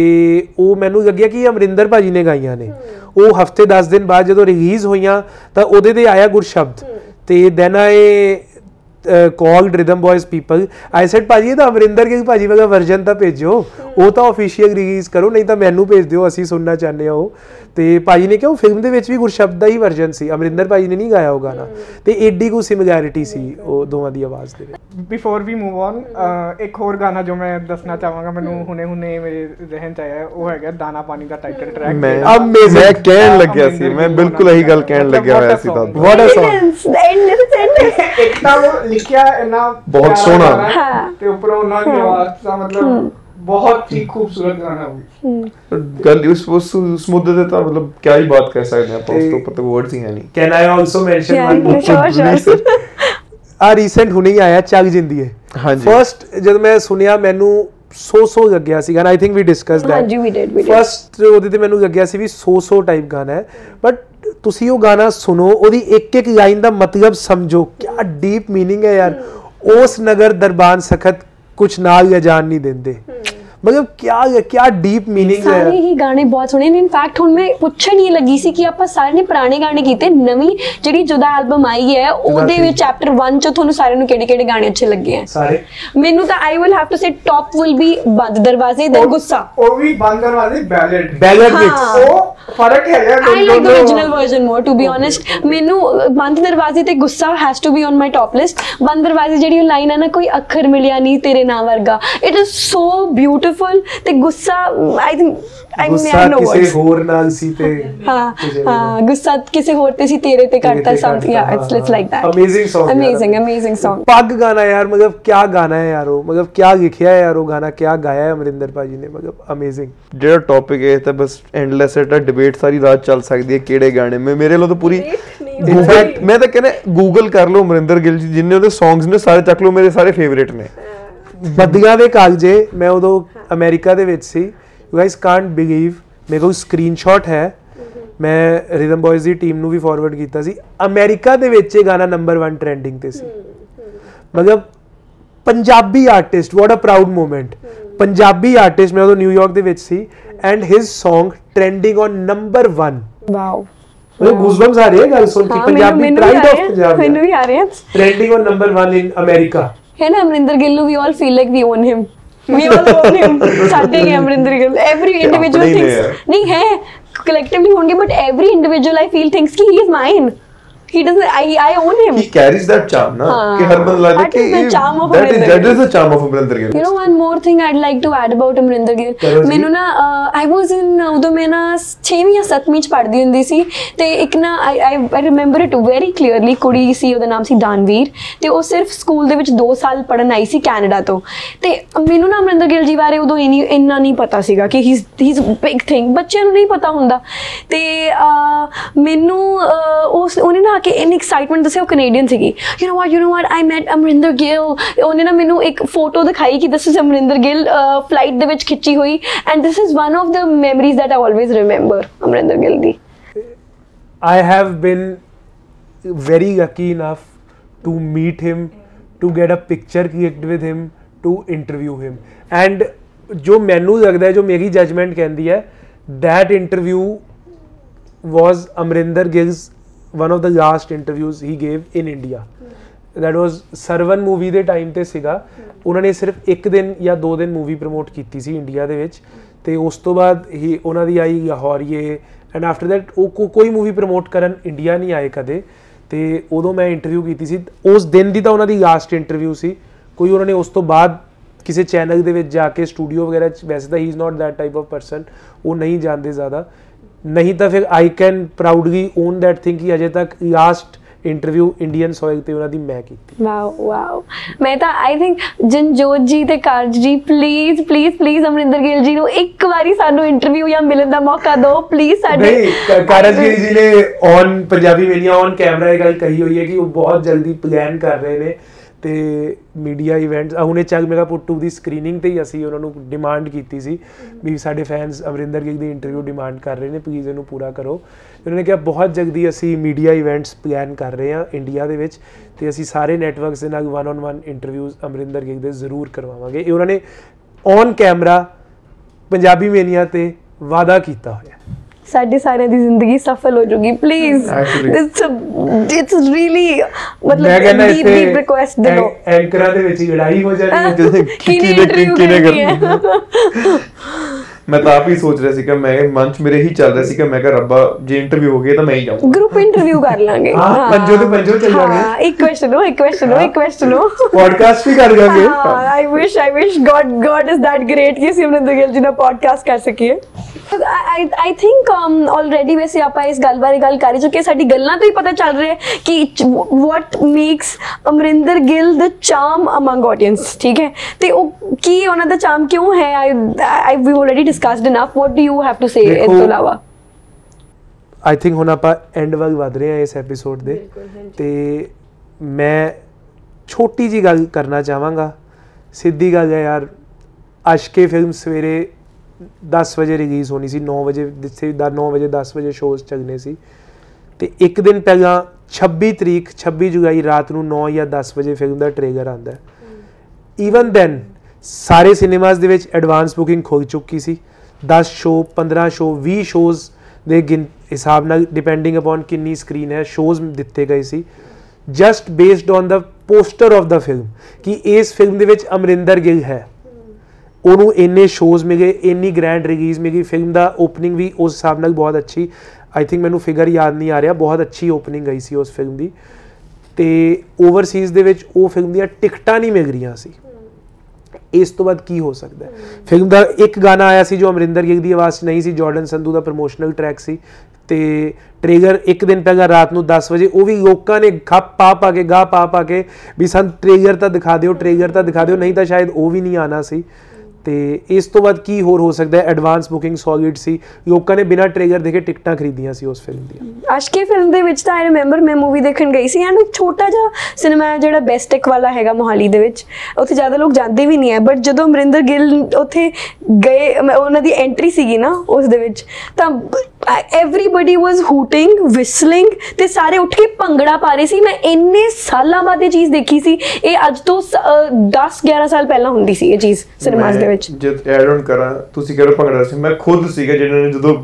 ਉਹ ਮੈਨੂੰ ਲੱਗਿਆ ਕਿ ਅਮਰਿੰਦਰ ਭਾਜੀ ਨੇ ਗਾਈਆਂ ਨੇ। ਉਹ ਹਫ਼ਤੇ 10 ਦਿਨ ਬਾਅਦ ਜਦੋਂ ਰਿਲੀਜ਼ ਹੋਈਆਂ ਤਾਂ ਉਹਦੇ ਤੇ ਆਇਆ ਗੁਰਸ਼ਬਦ ਤੇ then I called Rhythm Boyz people I said ਭਾਜੀ ਇਹ ਤਾਂ ਅਮਰਿੰਦਰ ਗਿੱਲ ਭਾਜੀ ਵਾਲਾ ਵਰਜਨ ਤਾਂ ਭੇਜੋ ਉਹ ਤਾਂ ਅਫੀਸ਼ੀਅਲ ਰਿਲੀਜ਼ ਕਰੋ ਨਹੀਂ ਤਾਂ ਮੈਨੂੰ ਭੇਜ ਦਿਓ ਅਸੀਂ ਸੁਣਨਾ ਚਾਹੁੰਦੇ ਹਾਂ ਉਹ। ਤੇ ਭਾਜੀ ਨੇ ਕਿਹਾ ਉਹ ਫਿਲਮ ਦੇ ਵਿੱਚ ਵੀ ਗੁਰਸ਼ਬਦ ਦਾ ਹੀ ਵਰਜਨ ਸੀ। ਅਮਰਿੰਦਰ ਭਾਜੀ ਨੇ ਨਹੀਂ ਗਾਇਆ ਉਹ ਗਾਣਾ। ਤੇ ਏਡੀ ਕੋ ਸਿਮਿਲੈਰਿਟੀ ਸੀ ਉਹ ਦੋਵਾਂ ਦੀ ਆਵਾਜ਼ ਦੇ ਵਿੱਚ। ਬਿਫੋਰ ਵੀ ਮੂਵ ਔਨ ਇੱਕ ਹੋਰ ਗਾਣਾ ਜੋ ਮੈਂ ਦੱਸਣਾ ਚਾਹਾਂਗਾ ਮੈਨੂੰ ਹੁਣੇ ਹੁਣੇ ਮੇਰੇ ਜ਼ਿਹਨ ਚ ਆਇਆ ਉਹ ਹੈਗਾ ਦਾਣਾ ਪਾਣੀ ਦਾ ਟਾਈਟਲ ਟਰੈਕ ਮੈਂ Amazing. ਮੈਂ ਕਹਿਣ ਲੱਗਿਆ ਸੀ ਮੈਂ ਬਿਲਕੁਲ ਇਹੀ ਗੱਲ ਕਹਿਣ ਲੱਗਿਆ ਹੋਇਆ ਸੀ. ਤਾਂ ਵਾਟ ਅ ਸੌਂਗ ਇੱਕ ਤਾਂ ਉਹ ਲਿਖਿਆ ਇੰਨਾ ਬਹੁਤ ਸੋਹਣਾ। ਹੈ। ਤੇ ਉੱਪਰੋਂ ਉਹਨਾਂ ਦੀ ਆਵਾਜ਼ ਦਾ ਮਤਲਬ ਬਹੁਤ ਹੀ ਖੂਬਸੂਰਤ ਗਾਣਾ ਉਹ ਗੱਲ ਉਸ ਉਸ ਉਸ ਮੁੱਦੇ ਤੇ ਤਾਂ ਮਤਲਬ ਕੀ ਹੀ ਬਾਤ ਕਰ ਸਕਦੇ ਆਪਾਂ ਉਸ ਤੋਂ ਉੱਪਰ ਤਾਂ ਵਰਡਸ ਹੀ ਹੈ ਨਹੀਂ can I also mention one sure. ਆ ਰੀਸੈਂਟ ਹੁਣੇ ਹੀ ਆਇਆ ਚੱਗ ਜਿੰਦੀ ਹੈ ਹਾਂਜੀ। ਫਰਸਟ ਜਦ ਮੈਂ ਸੁਣਿਆ ਮੈਨੂੰ ਸੋ ਸੋ ਲੱਗਿਆ ਸੀਗਾ I think we discuss that ਹਾਂਜੀ, we did, we did. First ਉਹਦੇ ਤੇ ਮੈਨੂੰ ਲੱਗਿਆ ਸੀ ਵੀ ਸੋ ਸੋ ਟਾਈਪ ਗਾਣਾ ਹੈ ਬਟ ਤੁਸੀਂ ਉਹ ਗਾਣਾ ਸੁਣੋ ਉਹਦੀ ਇੱਕ ਇੱਕ ਲਾਈਨ ਦਾ ਮਤਲਬ ਸਮਝੋ ਕਿਆ ਡੀਪ मीनिंग ਹੈ ਯਾਰ ਉਸ ਨਗਰ ਦਰਬਾਨ ਸਖਤ ਕੁਛ ਨਾਲ ਜਾਂ ਜਾਣ ਨਹੀਂ ਦਿੰਦੇ ਮਤਲਬ ਕਿਆ ਕਿਆ ਡੀਪ मीनिंग ਹੈ ਸਾਰੇ ਹੀ ਗਾਣੇ ਬਹੁਤ ਸੋਹਣੇ ਨੇ ਇਨਫੈਕਟ ਹੁਣ ਮੈਂ ਪੁੱਛਣ ਹੀ ਲੱਗੀ ਸੀ ਕਿ ਆਪਾਂ ਸਾਰੇ ਨੇ ਪੁਰਾਣੇ ਗਾਣੇ ਕੀਤੇ ਨਵੀਂ ਜਿਹੜੀ ਜੁਦਾ ਐਲਬਮ ਆਈ ਹੈ ਉਹਦੇ three। ਵਿੱਚ ਚੈਪਟਰ 1 ਚ ਤੁਹਾਨੂੰ ਸਾਰਿਆਂ ਨੂੰ ਕਿਹੜੇ ਕਿਹੜੇ ਗਾਣੇ ਅੱਛੇ ਲੱਗੇ ਆ ਸਾਰੇ ਮੈਨੂੰ ਤਾਂ I will have to say top will be ਬੰਦ ਦਰਵਾਜ਼ੇ ਦਾ ਗੁੱਸਾ ਉਹ ਵੀ ਬੰਦ ਦਰਵਾਜ਼ੇ ਬੈਲਡ ਬੈਲਰ ਹਾਂ। ਵਿੱਚ ਉਹ ਫ਼ਰਕ ਹੈਗਾ I ਦੋਨੋਂ- like the original version more to be honest ਮੈਨੂੰ ਬੰਦ ਦਰਵਾਜ਼ੇ ਤੇ ਗੁੱਸਾ has to be on my top list ਬੰਦ ਦਰਵਾਜ਼ੇ ਜਿਹੜੀ ਲਾਈਨ ਹੈ ਨਾ ਕੋਈ ਅੱਖਰ ਮਿਲਿਆ ਨਹੀਂ ਤੇਰੇ ਨਾਂ ਵਰਗਾ it is so beautiful ਤੇ ਗੁੱਸਾ I think I ਗੁੱਸਾ ਕਿਸੇ ਹੋਰ ਨਾਲ ਸੀ ਤੇ ਹਾਂ ਹਾਂ ਗੁੱਸਾ ਕਿਸੇ ਹੋਰ ਤੇ ਸੀ ਤੇਰੇ ਤੇ ਕਰਤਾ something yeah it's it's like that. Amazing Song amazing amazing song. ਪੱਗ ਗਾਣਾ ਯਾਰ ਮਤਲਬ ਕੀ ਗਾਣਾ ਹੈ ਯਾਰ ਉਹ ਮਤਲਬ ਕੀ ਲਿਖਿਆ ਹੈ ਯਾਰ ਉਹ ਗਾਣਾ ਕੀ ਗਾਇਆ ਹੈ ਅਮਰਿੰਦਰ ਭਾਜੀ ਨੇ ਮਤਲਬ ਅਮੇਜ਼ਿੰਗ ਜਿਹੜਾ ਟੌਪਿਕ ਹੈ ਤਾਂ ਬਸ ਐਂਡਲੈਸ ਹੈ ਤਾਂ ਡਿਬੇਟ ਸਾਰੀ ਰਾਤ ਚੱਲ ਸਕਦੀ ਹੈ ਕਿਹੜੇ ਗਾਣੇ। ਮੈਂ ਮੇਰੇ ਵੱਲੋਂ ਤਾਂ ਪੂਰੀ ਇਨਫੈਕਟ ਮੈਂ ਤਾਂ ਕਹਿੰਦਾ ਗੂਗਲ ਕਰ ਲਓ ਅਮਰਿੰਦਰ ਗਿੱਲ ਜੀ ਜਿੰਨੇ ਉਹਦੇ ਸੌਂਗਸ ਨੇ ਸਾਰੇ ਚੱਕ ਲਓ ਮੇਰੇ ਸਾਰੇ ਫੇਵਰੇਟ ਨੇ। ਬੱਦੀਆਂ ਦੇ ਕਾਗਜ਼ੇ ਮੈਂ ਉਦੋਂ ਅਮਰੀਕਾ ਦੇ ਵਿੱਚ ਸੀ ਯੂ ਗਾਇਸ ਕਾਂਟ ਬਿਲੀਵ ਮੇਰੇ ਕੋਲ ਸਕਰੀਨਸ਼ਾਟ ਹੈ ਮੈਂ ਰਿਦਮ ਬॉयਜ਼ ਦੀ ਟੀਮ ਨੂੰ ਵੀ ਫਾਰਵਰਡ ਕੀਤਾ ਸੀ ਅਮਰੀਕਾ ਦੇ ਵਿੱਚ ਇਹ ਗਾਣਾ ਨੰਬਰ 1 ਟ੍ਰੈਂਡਿੰਗ ਤੇ ਸੀ ਮਤਲਬ Punjabi artist what a proud moment Punjabi artist ਮੈਂ ਉਦੋਂ ਨਿਊਯਾਰਕ ਦੇ ਵਿੱਚ ਸੀ and his Song trending on number 1 wow. ਮੈਨੂੰ ਗੂਜ਼ਬੰਪਸ ਆ ਰਹੀ ਹੈ ਗੱਲ ਸੁਣ ਕੇ ਹਾਂ ਪੰਜਾਬੀ ਮੈਨੂੰ ਮੈਨੂੰ ਵੀ ਪ੍ਰਾਈਡ ਆ ਆਫ ਰਹੇ ਪੰਜਾਬ ਮੈਨੂੰ ਵੀ ਆ ਰਹੇ ਹਨ trending on number 1 in America ਹੈ ਨਾ ਅਮਰਿੰਦਰ ਗਿੱਲ ਨੂੰ we all feel like we own ਨਹੀਂ ਹੈ ਕਲੈਕਟਿਵਲੀ ਹੋਣਗੇ but every individual I feel he is doesn't I I own him he carries that charm ਨਾ। ਕਿ ਹਰ ਬੰਦਾ ਲੱਗਦਾ That ਕਿ is the charm of that is Amrinder that Gill. is the charm of Amarinder Gill You know one more thing I'd like to add about Amarinder ਜੀ। ਮੈਨੂੰ ਨਾ ਆਈ ਵਾਸ ਇਨ ਉਦੋਂ ਮੈਂ ਨਾ 6ਵੀਂ ਜਾਂ 7ਵੀਂ ਚ ਪੜ੍ਹਦੀ ਹੁੰਦੀ ਸੀ ਤੇ ਇੱਕ ਨਾ I I remember it very clearly ਕੁੜੀ ਸੀ ਉਹਦਾ ਨਾਮ ਸੀ ਦਾਨਵੀਰ ਤੇ ਉਹ ਸਿਰਫ ਸਕੂਲ ਦੇ ਵਿੱਚ 2 ਸਾਲ ਪੜਨ ਆਈ ਸੀ ਕੈਨੇਡਾ ਤੋਂ ਤੇ ਮੈਨੂੰ ਨਾ ਅਮਰਿੰਦਰ ਗਿੱਲ ਜੀ ਬਾਰੇ ਉਦੋਂ ਇਨੀ ਇੰਨਾ ਨਹੀਂ ਪਤਾ ਸੀਗਾ ਕਿ he he is big thing ਬੱਚਿਆਂ ਨੂੰ ਨਹੀਂ ਪਤਾ ਹੁੰਦਾ ਤੇ ਮੈਨੂੰ ਉਸ ਉਹਨੇ ਨਾ ਆ ਕੇ ਇਨ ਐਕਸਾਈਟਮੈਂਟ ਦੱਸਿਆ ਉਹ ਕੈਨੇਡੀਅਨ ਸੀਗੀ you know what you know what I met Amarinder Gill ਉਹਨੇ ਨਾ ਮੈਨੂੰ ਇੱਕ ਫੋਟੋ ਦਿਖਾਈ ਕਿ this is Amarinder Gill flight ਦੇ ਵਿੱਚ ਖਿੱਚੀ ਹੋਈ and this is one of the memories that I always remember Amarinder Gill the I have been very lucky enough to meet him, to get a picture clicked with him, to interview him. And ਜੋ ਮੈਨੂੰ ਲੱਗਦਾ ਹੈ ਜੋ ਮੇਰੀ judgement ਕਹਿੰਦੀ ਹੈ that interview was Amrinder Gill's one of the last interviews he gave in India. that was Sarvann movie ਦੇ time ਤੇ ਸੀਗਾ। ਉਹਨਾਂ ਨੇ ਸਿਰਫ ਇੱਕ ਦਿਨ ਜਾਂ ਦੋ ਦਿਨ ਮੂਵੀ ਪ੍ਰਮੋਟ ਕੀਤੀ ਸੀ ਇੰਡੀਆ ਦੇ ਵਿੱਚ। ਤੇ ਉਸ ਤੋਂ ਬਾਅਦ ਹੀ ਉਹਨਾਂ ਦੀ ਆਈ ਲਾਹੌਰੀਏ। ਐਂਡ ਆਫਟਰ ਦੈਟ ਉਹ ਕੋਈ ਮੂਵੀ ਪ੍ਰਮੋਟ ਕਰਨ ਇੰਡੀਆ ਨਹੀਂ ਆਏ ਕਦੇ। ਤੇ ਉਦੋਂ ਮੈਂ ਇੰਟਰਵਿਊ ਕੀਤੀ ਸੀ। ਉਸ ਦਿਨ ਦੀ ਤਾਂ ਉਹਨਾਂ ਦੀ ਲਾਸਟ ਇੰਟਰਵਿਊ ਸੀ। ਕੋਈ ਉਹਨਾਂ ਨੇ ਉਸ ਤੋਂ ਬਾਅਦ ਕਿਸੇ ਚੈਨਲ ਦੇ ਵਿੱਚ ਜਾ ਕੇ ਸਟੂਡੀਓ ਵਗੈਰਾ ਚ ਵੈਸੇ ਤਾਂ he is not that type of person ਉਹ ਨਹੀਂ ਜਾਣਦੇ ਜ਼ਿਆਦਾ। ਨਹੀਂ ਤਾਂ ਫਿਰ I can proudly own that thing ਕਿ ਅਜੇ ਤੱਕ ਲਾਸਟ ਇੰਟਰਵਿਊ ਇੰਡੀਅਨ ਸੋਇਲ ਤੇ ਉਹਨਾਂ ਦੀ ਮੈਂ ਕੀਤੀ। ਵਾਓ ਵਾਓ ਮੈਂ ਤਾਂ ਆਈ ਥਿੰਕ ਜਨਜੋਤ ਜੀ ਤੇ Karaj ji please please please Amarinder Gill ji ਨੂੰ ਇੱਕ ਵਾਰੀ ਸਾਨੂੰ ਇੰਟਰਵਿਊ ਜਾਂ ਮਿਲਣ ਦਾ ਮੌਕਾ ਦਿਓ ਪਲੀਜ਼ ਸਾਡੇ ਨਹੀਂ ਕਾਰਜਗੀਰੀ ਜੀ ਨੇ ਔਨ ਪੰਜਾਬੀ ਵੇਲੀਆਂ ਔਨ ਕੈਮਰਾ ਇਹ ਗੱਲ ਕਹੀ ਹੋਈ ਹੈ ਕਿ ਉਹ ਬਹੁਤ ਜਲਦੀ ਪਲਾਨ ਕਰ ਰਹੇ ਨੇ। ਤੇ ਮੀਡੀਆ ਇਵੈਂਟਸ ਹੁਣੇ ਚੱਲ ਮੇਰਾ ਪੁੱਟੂ ਦੀ ਸਕਰੀਨਿੰਗ ਤੇ ਹੀ ਅਸੀਂ ਉਹਨਾਂ ਨੂੰ ਡਿਮਾਂਡ ਕੀਤੀ ਸੀ ਵੀ ਸਾਡੇ ਫੈਨਸ ਅਮਰਿੰਦਰ ਗਿੱਲ ਦੀ ਇੰਟਰਵਿਊ ਡਿਮਾਂਡ ਕਰ ਰਹੇ ਨੇ ਪਲੀਜ਼ ਇਹਨੂੰ ਪੂਰਾ ਕਰੋ। ਤੇ ਉਹਨਾਂ ਨੇ ਕਿਹਾ, ਬਹੁਤ ਜਲਦੀ ਅਸੀਂ ਮੀਡੀਆ ਇਵੈਂਟਸ ਪਲਾਨ ਕਰ ਰਹੇ ਹਾਂ ਇੰਡੀਆ ਦੇ ਵਿੱਚ ਤੇ ਅਸੀਂ ਸਾਰੇ ਨੈਟਵਰਕਸ ਦੇ ਨਾਲ one on one interviews Amarinder Gill ਦੇ ਜ਼ਰੂਰ ਕਰਵਾਵਾਂਗੇ। ਇਹ ਉਹਨਾਂ ਨੇ ਔਨ ਕੈਮਰਾ ਪੰਜਾਬੀ ਮੇਨੀਆ ਤੇ ਵਾਅਦਾ ਕੀਤਾ ਹੋਇਆ। ਸਾਡੀ ਸਾਰਿਆਂ ਦੀ ਜ਼ਿੰਦਗੀ ਸਫਲ ਹੋ ਜੂਗੀ ਪਲੀਜ਼. ਇਟਸ ਇਟਸ ਰੀਲੀ ਮਤਲਬ ਡੀਪ ਡੀਪ ਰਿਕੁਐਸਟ ਦਿਲੋ ਐਂ- ਐਂਕਰਾਂ ਦੇ ਵਿੱਚ ਲੜਾਈ ਹੋ ਜਾਣੀ ਹੈ ਕਿਹਨੇ- ਇੰਟਰਵਿਊ ਕਿਹਨੇ ਕਰਨੀ ਹੈ। ਮੈਂ ਤਾਂ ਆਪ ਹੀ ਸੋਚ ਰਿਹਾ ਸੀ ਕਿ ਮੈਂ ਮਨ ਚ ਮੇਰੇ ਹੀ ਚੱਲ ਰਿਹਾ ਸੀ ਕਿ ਮੈਂ ਕਿਹਾ ਰੱਬਾ ਜੇ ਇੰਟਰਵਿਊ ਹੋ ਗਿਆ ਤਾਂ ਮੈਂ ਹੀ ਜਾਊਂ ਗਰੁੱਪ ਇੰਟਰਵਿਊ ਕਰ ਲਾਂਗੇ। ਹਾਂ ਪੰਜੋ ਤੇ ਪੰਜੋ ਚੱਲ ਜਾਗੇ ਹਾਂ ਇੱਕ ਕੁਐਸਚਨ ਹੋ ਇੱਕ ਕੁਐਸਚਨ ਹੋ। ਇੱਕ ਕੁਐਸਚਨ ਹੋ ਪੋਡਕਾਸਟ ਵੀ ਕਰ ਜਾਗੇ। I wish I wish God God is that great ਕਿ ਸਿਮਰਨ ਦੁਗਿਲ ਜੀ ਨਾ ਪੋਡਕਾਸਟ ਕਰ ਸਕੀਏ। ਆਈ ਆਈ ਥਿੰਕ ਆਲਰੇਡੀ ਵੈਸੇ ਆਪਾਂ ਇਸ ਗੱਲ ਬਾਰੇ ਗੱਲ ਕਰ ਚੁੱਕੇ ਸਾਡੀ ਗੱਲਾਂ ਤੋਂ ਹੀ ਪਤਾ ਚੱਲ ਰਿਹਾ ਕਿ what makes Amrinder Gill the charm among audience ਠੀਕ ਹੈ? ਤੇ ਉਹ ਕੀ ਉਹਨਾਂ ਦਾ ਚਾਮ ਕਿਉਂ ਹੈ? I I've already discussed enough what do you have to say ਇਸ ਤੋਂ ਇਲਾਵਾ ਆਈ ਥਿੰਕ ਹੁਣ ਆਪਾਂ ਐਂਡ ਵੱਲ ਵਧ ਰਹੇ ਹਾਂ ਇਸ ਐਪੀਸੋਡ ਦੇ। ਤੇ ਮੈਂ ਛੋਟੀ ਜੀ ਗੱਲ ਕਰਨਾ ਚਾਹਾਂਗਾ। ਸਿੱਧੀ ਗੱਲ ਹੈ ਯਾਰ ਅਸ਼ਕੇ ਫਿਲਮ ਸਵੇਰੇ 10 ਵਜੇ ਰਿਲੀਜ਼ ਹੋਣੀ ਸੀ 9 ਵਜੇ ਜਿੱਥੇ ਦਾ 9 ਵਜੇ 10 ਵਜੇ ਸ਼ੋਜ਼ ਚੱਲਨੇ ਸੀ। ਤੇ ਇੱਕ ਦਿਨ ਪਹਿਲਾਂ 26 ਤਰੀਕ 26 ਜੁਲਾਈ ਰਾਤ ਨੂੰ 9 ਜਾਂ 10 ਵਜੇ ਫਿਲਮ ਦਾ ਟ੍ਰੇਲਰ ਆਉਂਦਾ। ਹੈ। ਈਵਨ ਦੈਨ ਸਾਰੇ ਸਿਨੇਮਾਸ ਦੇ ਵਿੱਚ ਐਡਵਾਂਸ ਬੁਕਿੰਗ ਖੁੱਲ ਚੁੱਕੀ ਸੀ। 10 ਸ਼ੋ 15 ਸ਼ੋ 20 ਸ਼ੋਜ਼ ਦੇ ਗਿਣ ਹਿਸਾਬ ਨਾਲ ਡਿਪੈਂਡਿੰਗ ਅਪਨ ਕਿੰਨੀ ਸਕਰੀਨ ਹੈ ਸ਼ੋਜ਼ ਦਿੱਤੇ ਗਏ ਸੀ। Just based on the poster of the film ਕਿ ਇਸ ਫਿਲਮ ਦੇ ਵਿੱਚ ਅਮਰਿੰਦਰ ਗਿੱਲ ਹੈ। ਉਹਨੂੰ ਇੰਨੇ ਸ਼ੋਜ਼ ਮਿਲੇ, ਇੰਨੀ ਗ੍ਰੈਂਡ ਰਿਲੀਜ਼ ਮਿਲੀ। ਫਿਲਮ ਦਾ ਓਪਨਿੰਗ ਵੀ ਉਸ ਹਿਸਾਬ ਨਾਲ ਬਹੁਤ ਅੱਛੀ ਆਈ ਥਿੰਕ ਮੈਨੂੰ ਫਿਗਰ ਯਾਦ ਨਹੀਂ ਆ ਰਿਹਾ, ਬਹੁਤ ਅੱਛੀ ਓਪਨਿੰਗ ਗਈ ਸੀ ਉਸ ਫਿਲਮ ਦੀ। ਤੇ ਓਵਰਸੀਜ਼ ਦੇ ਵਿੱਚ ਉਹ ਫਿਲਮ ਦੀਆਂ ਟਿਕਟਾਂ ਨਹੀਂ ਮਿਲ ਰਹੀਆਂ ਸੀ। ਇਸ ਤੋਂ ਬਾਅਦ ਕੀ ਹੋ ਸਕਦਾ ਹੈ? ਫਿਲਮ ਦਾ ਇੱਕ ਗਾਣਾ ਆਇਆ ਸੀ ਜੋ ਅਮਰਿੰਦਰ ਗਿੱਲ ਦੀ ਆਵਾਜ਼ 'ਚ ਨਹੀਂ ਸੀ ਜਾਰਡਨ ਸੰਧੂ ਦਾ ਪ੍ਰੋਮੋਸ਼ਨਲ ਟਰੈਕ ਸੀ ਤੇ ਟ੍ਰੇਲਰ ਇੱਕ ਦਿਨ ਪਹਿਲਾਂ ਰਾਤ ਨੂੰ 10 ਵਜੇ ਉਹ ਵੀ ਲੋਕਾਂ ਨੇ ਖੱਪ ਪਾ ਪਾ ਕੇ, ਗਾ ਪਾ ਪਾ ਕੇ ਵੀ ਸਾਨੂੰ ਟ੍ਰੇਲਰ ਤਾਂ ਦਿਖਾ ਦਿਓ ਟ੍ਰੇਲਰ ਤਾਂ ਦਿਖਾ ਦਿਓ, ਨਹੀਂ ਤਾਂ ਸ਼ਾਇਦ ਉਹ ਵੀ ਨਹੀਂ ਆਣਾ ਸੀ। ਤੇ ਇਸ ਤੋਂ ਬਾਅਦ ਕੀ ਹੋਰ ਹੋ ਸਕਦਾ ਹੈ? ਐਡਵਾਂਸ ਬੁਕਿੰਗ ਸੋਲਿਡ ਸੀ। ਲੋਕਾਂ ਨੇ ਬਿਨਾਂ ਟ੍ਰੇਲਰ ਦੇਖੇ ਟਿਕਟਾਂ ਖਰੀਦੀਆਂ ਸੀ ਉਸ ਫਿਲਮ ਦੀਆਂ। ਅਸ਼ਕੇ ਫਿਲਮ ਦੇ ਵਿੱਚ ਤਾਂ ਆਈ ਰਿਮੈਂਬਰ ਮੈਂ ਮੂਵੀ ਦੇਖਣ ਗਈ ਸੀ। ਐਂਡ ਇੱਕ ਛੋਟਾ ਜਿਹਾ ਸਿਨੇਮਾ ਹੈ ਜਿਹੜਾ ਬੈਸਟਿਕ ਵਾਲਾ ਹੈਗਾ ਮੋਹਾਲੀ ਦੇ ਵਿੱਚ। ਉੱਥੇ ਜ਼ਿਆਦਾ ਲੋਕ ਜਾਂਦੇ ਵੀ ਨਹੀਂ ਹੈ। ਬਟ ਜਦੋਂ ਅਮਰਿੰਦਰ ਗਿੱਲ ਉੱਥੇ ਗਏ, ਮੈਂ- ਉਹਨਾਂ ਦੀ ਐਂਟਰੀ ਸੀਗੀ ਨਾ ਉਸ ਦੇ ਵਿੱਚ, ਤਾਂ ਐਵਰੀਬਾਡੀ ਵਾਸ ਹੂਟਿੰਗ ਵਿਸਲਿੰਗ ਤੇ ਸਾਰੇ ਉੱਠ ਕੇ ਭੰਗੜਾ ਪਾ ਰਹੇ ਸੀ। ਮੈਂ ਇੰਨੇ ਸਾਲਾਂ ਬਾਅਦ ਇਹ ਚੀਜ਼ ਦੇਖੀ ਸੀ। ਇਹ ਅੱਜ ਤੋਂ 10 11 ਸਾਲ ਪਹਿਲਾਂ ਹੁੰਦੀ ਸੀ ਇਹ ਚੀਜ਼ ਸਿਨੇਮਾਸ ਦੇ ਵਿੱਚ। ਜਦ ਐਡ ਆਨ ਕਰਾਂ ਤੁਸੀਂ ਕਹਿ ਰਹੇ ਹੋ ਭੰਗੜਾ ਸੀ? ਮੈਂ ਖੁਦ ਸੀਗਾ ਜਿਹਨਾਂ ਨੇ ਜਦੋਂ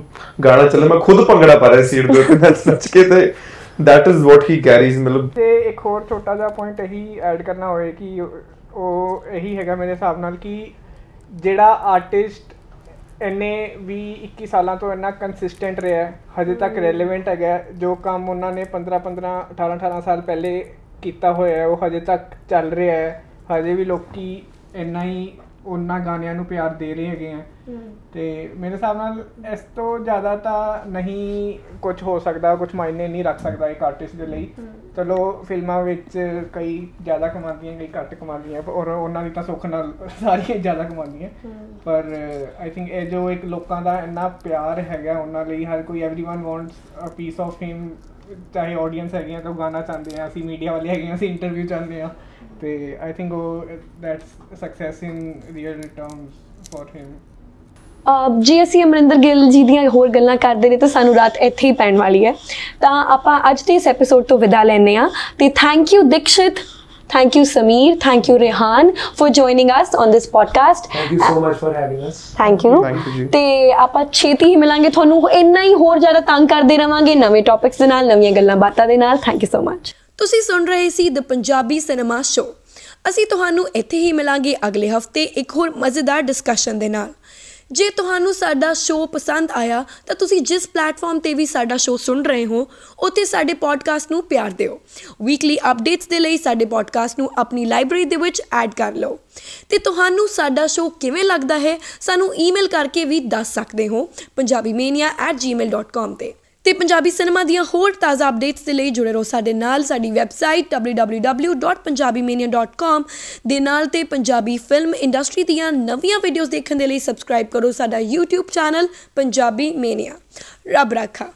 ਗਾਣਾ ਚੱਲਿਆ ਮੈਂ ਖੁਦ ਭੰਗੜਾ ਪਾ ਰਿਹਾ ਸੀਟ ਦੇ ਉੱਤੇ ਨੱਚ ਕੇ ਤੇ that is what he carries ਮਤਲਬ ਤੇ ਇੱਕ ਹੋਰ ਛੋਟਾ ਜਿਹਾ ਪੁਆਇੰਟ ਇਹੀ ਐਡ ਕਰਨਾ ਹੋਏ ਕਿ ਉਹ ਇਹੀ ਹੈਗਾ ਮੇਰੇ ਹਿਸਾਬ ਨਾਲ ਕਿ ਜਿਹੜਾ ਆਰਟਿਸਟ ਇੰਨੇ 20 21 ਸਾਲਾਂ ਤੋਂ ਇੰਨਾ ਕੰਸਿਸਟੈਂਟ ਰਿਹਾ ਹੈ, ਹਜੇ ਤੱਕ ਰੈਲੇਵੈਂਟ ਹੈਗਾ ਜੋ ਕੰਮ ਉਹਨਾਂ ਨੇ 15 15 18 18 ਸਾਲ ਪਹਿਲੇ ਕੀਤਾ ਹੋਇਆ ਹੈ ਉਹ ਹਜੇ ਤੱਕ ਚੱਲ ਰਿਹਾ ਹੈ। ਹਜੇ ਵੀ ਲੋਕੀ ਇੰਨਾ ਹੀ ਉਹਨਾਂ ਗਾਣਿਆਂ ਨੂੰ ਪਿਆਰ ਦੇ ਰਹੇ ਹੈਗੇ ਆ। ਤੇ ਮੇਰੇ ਹਿਸਾਬ ਨਾਲ ਇਸ ਤੋਂ ਜ਼ਿਆਦਾ ਤਾਂ ਨਹੀਂ ਕੁਝ ਹੋ ਸਕਦਾ ਕੁਝ ਮਾਇਨੇ ਨਹੀਂ ਰੱਖ ਸਕਦਾ ਇੱਕ ਆਰਟਿਸਟ ਦੇ ਲਈ। ਚਲੋ ਫਿਲਮਾਂ ਵਿੱਚ ਕਈ ਜ਼ਿਆਦਾ ਕਮਾਉਂਦੀਆਂ ਕਈ ਘੱਟ ਕਮਾਉਂਦੀਆਂ ਔਰ ਉਹਨਾਂ ਦੀ ਤਾਂ ਸੁੱਖ ਨਾਲ ਸਾਰੀਆਂ ਜ਼ਿਆਦਾ ਕਮਾਉਂਦੀਆਂ। ਪਰ ਆਈ ਥਿੰਕ ਇਹ ਜੋ ਇੱਕ ਲੋਕਾਂ ਦਾ ਇੰਨਾ ਪਿਆਰ ਹੈਗਾ ਉਹਨਾਂ ਲਈ ਹਰ ਕੋਈ everyone wants a piece of him ਚਾਹੇ ਆਡੀਅנס ਹੈਗੀ ਆ ਤਾਂ ਗਾਣਾ ਚਾਹੁੰਦੇ ਆ ਅਸੀਂ ਮੀਡੀਆ ਵਾਲੇ ਹੈਗੇ ਆ ਅਸੀਂ ਇੰਟਰਵਿਊ ਚਾਹੁੰਦੇ ਆ। ਤੇ ਆਈ ਥਿੰਕ ਉਹ that's success in real terms for him ਜੀ ਅਸੀਂ ਅਮਰਿੰਦਰ ਗਿੱਲ ਜੀ ਦੀਆਂ ਹੋਰ ਗੱਲਾਂ ਕਰਦੇ ਨੇ ਤਾਂ ਸਾਨੂੰ ਰਾਤ ਇੱਥੇ ਹੀ ਪੈਣ ਵਾਲੀ ਹੈ ਤਾਂ ਆਪਾਂ ਅੱਜ ਦੇ ਇਸ ਐਪੀਸੋਡ ਤੋਂ ਵਿਦਾ ਲੈਨੇ ਆ ਤੇ thank you Dikshit Thank you, Samir. Thank you, Rehan, for joining us on this podcast. Thank you so much for having us. Thank you. Thank you. ਤੇ ਆਪਾਂ ਛੇਤੀ ਹੀ ਮਿਲਾਂਗੇ ਤੁਹਾਨੂੰ ਇੰਨਾ ਹੀ ਹੋਰ ਜ਼ਿਆਦਾ ਤੰਗ ਕਰਦੇ ਰਵਾਂਗੇ ਨਵੇਂ ਟੌਪਿਕਸ ਦੇ ਨਾਲ ਨਵੀਆਂ ਗੱਲਾਂ ਬਾਤਾਂ ਦੇ ਨਾਲ ਥੈਂਕ ਯੂ ਸੋ ਮਚ ਤੁਸੀਂ ਸੁਣ ਰਹੇ ਸੀ ਦ ਪੰਜਾਬੀ ਸਿਨੇਮਾ ਸ਼ੋ ਅਸੀਂ ਤੁਹਾਨੂੰ ਇੱਥੇ ਹੀ ਮਿਲਾਂਗੇ ਅਗਲੇ ਹਫ਼ਤੇ ਇੱਕ ਹੋਰ ਮਜ਼ੇਦਾਰ ਡਿਸਕਸ਼ਨ ਦੇ ਨਾਲ। ਜੇ ਤੁਹਾਨੂੰ ਸਾਡਾ ਸ਼ੋ ਪਸੰਦ ਆਇਆ, ਤਾਂ ਤੁਸੀਂ ਜਿਸ ਪਲੇਟਫਾਰਮ ਤੇ ਵੀ ਸਾਡਾ ਸ਼ੋ ਸੁਣ ਰਹੇ ਹੋ, ਉੱਥੇ ਸਾਡੇ ਪੋਡਕਾਸਟ ਨੂੰ ਪਿਆਰ ਦਿਓ। ਵੀਕਲੀ ਅਪਡੇਟਸ ਦੇ ਲਈ ਸਾਡੇ ਪੋਡਕਾਸਟ ਨੂੰ ਆਪਣੀ ਲਾਇਬ੍ਰੇਰੀ ਦੇ ਵਿੱਚ ਐਡ ਕਰ ਲਓ। ਤੇ ਤੁਹਾਨੂੰ ਸਾਡਾ ਸ਼ੋ ਕਿਵੇਂ ਲੱਗਦਾ ਹੈ, ਸਾਨੂੰ ਈਮੇਲ ਕਰਕੇ ਵੀ ਦੱਸ ਸਕਦੇ ਹੋ। punjabimania@gmail.com ਤੇ। ਤੇ ਪੰਜਾਬੀ ਸਿਨੇਮਾ ਦੀਆਂ ਹੋਰ ਤਾਜ਼ਾ ਅਪਡੇਟਸ ਦੇ ਲਈ ਜੁੜੇ ਰਹੋ ਸਾਡੇ ਨਾਲ। ਸਾਡੀ ਵੈਬਸਾਈਟ www.punjabimania.com ਦੇ ਨਾਲ ਤੇ ਪੰਜਾਬੀ ਫਿਲਮ ਇੰਡਸਟਰੀ ਦੀਆਂ ਨਵੀਆਂ ਵੀਡੀਓਜ਼ ਦੇਖਣ ਦੇ ਲਈ ਸਬਸਕ੍ਰਾਈਬ ਕਰੋ ਸਾਡਾ YouTube ਚੈਨਲ ਪੰਜਾਬੀ ਮੇਨੀਆ ਰੱਬ ਰਾਖਾ।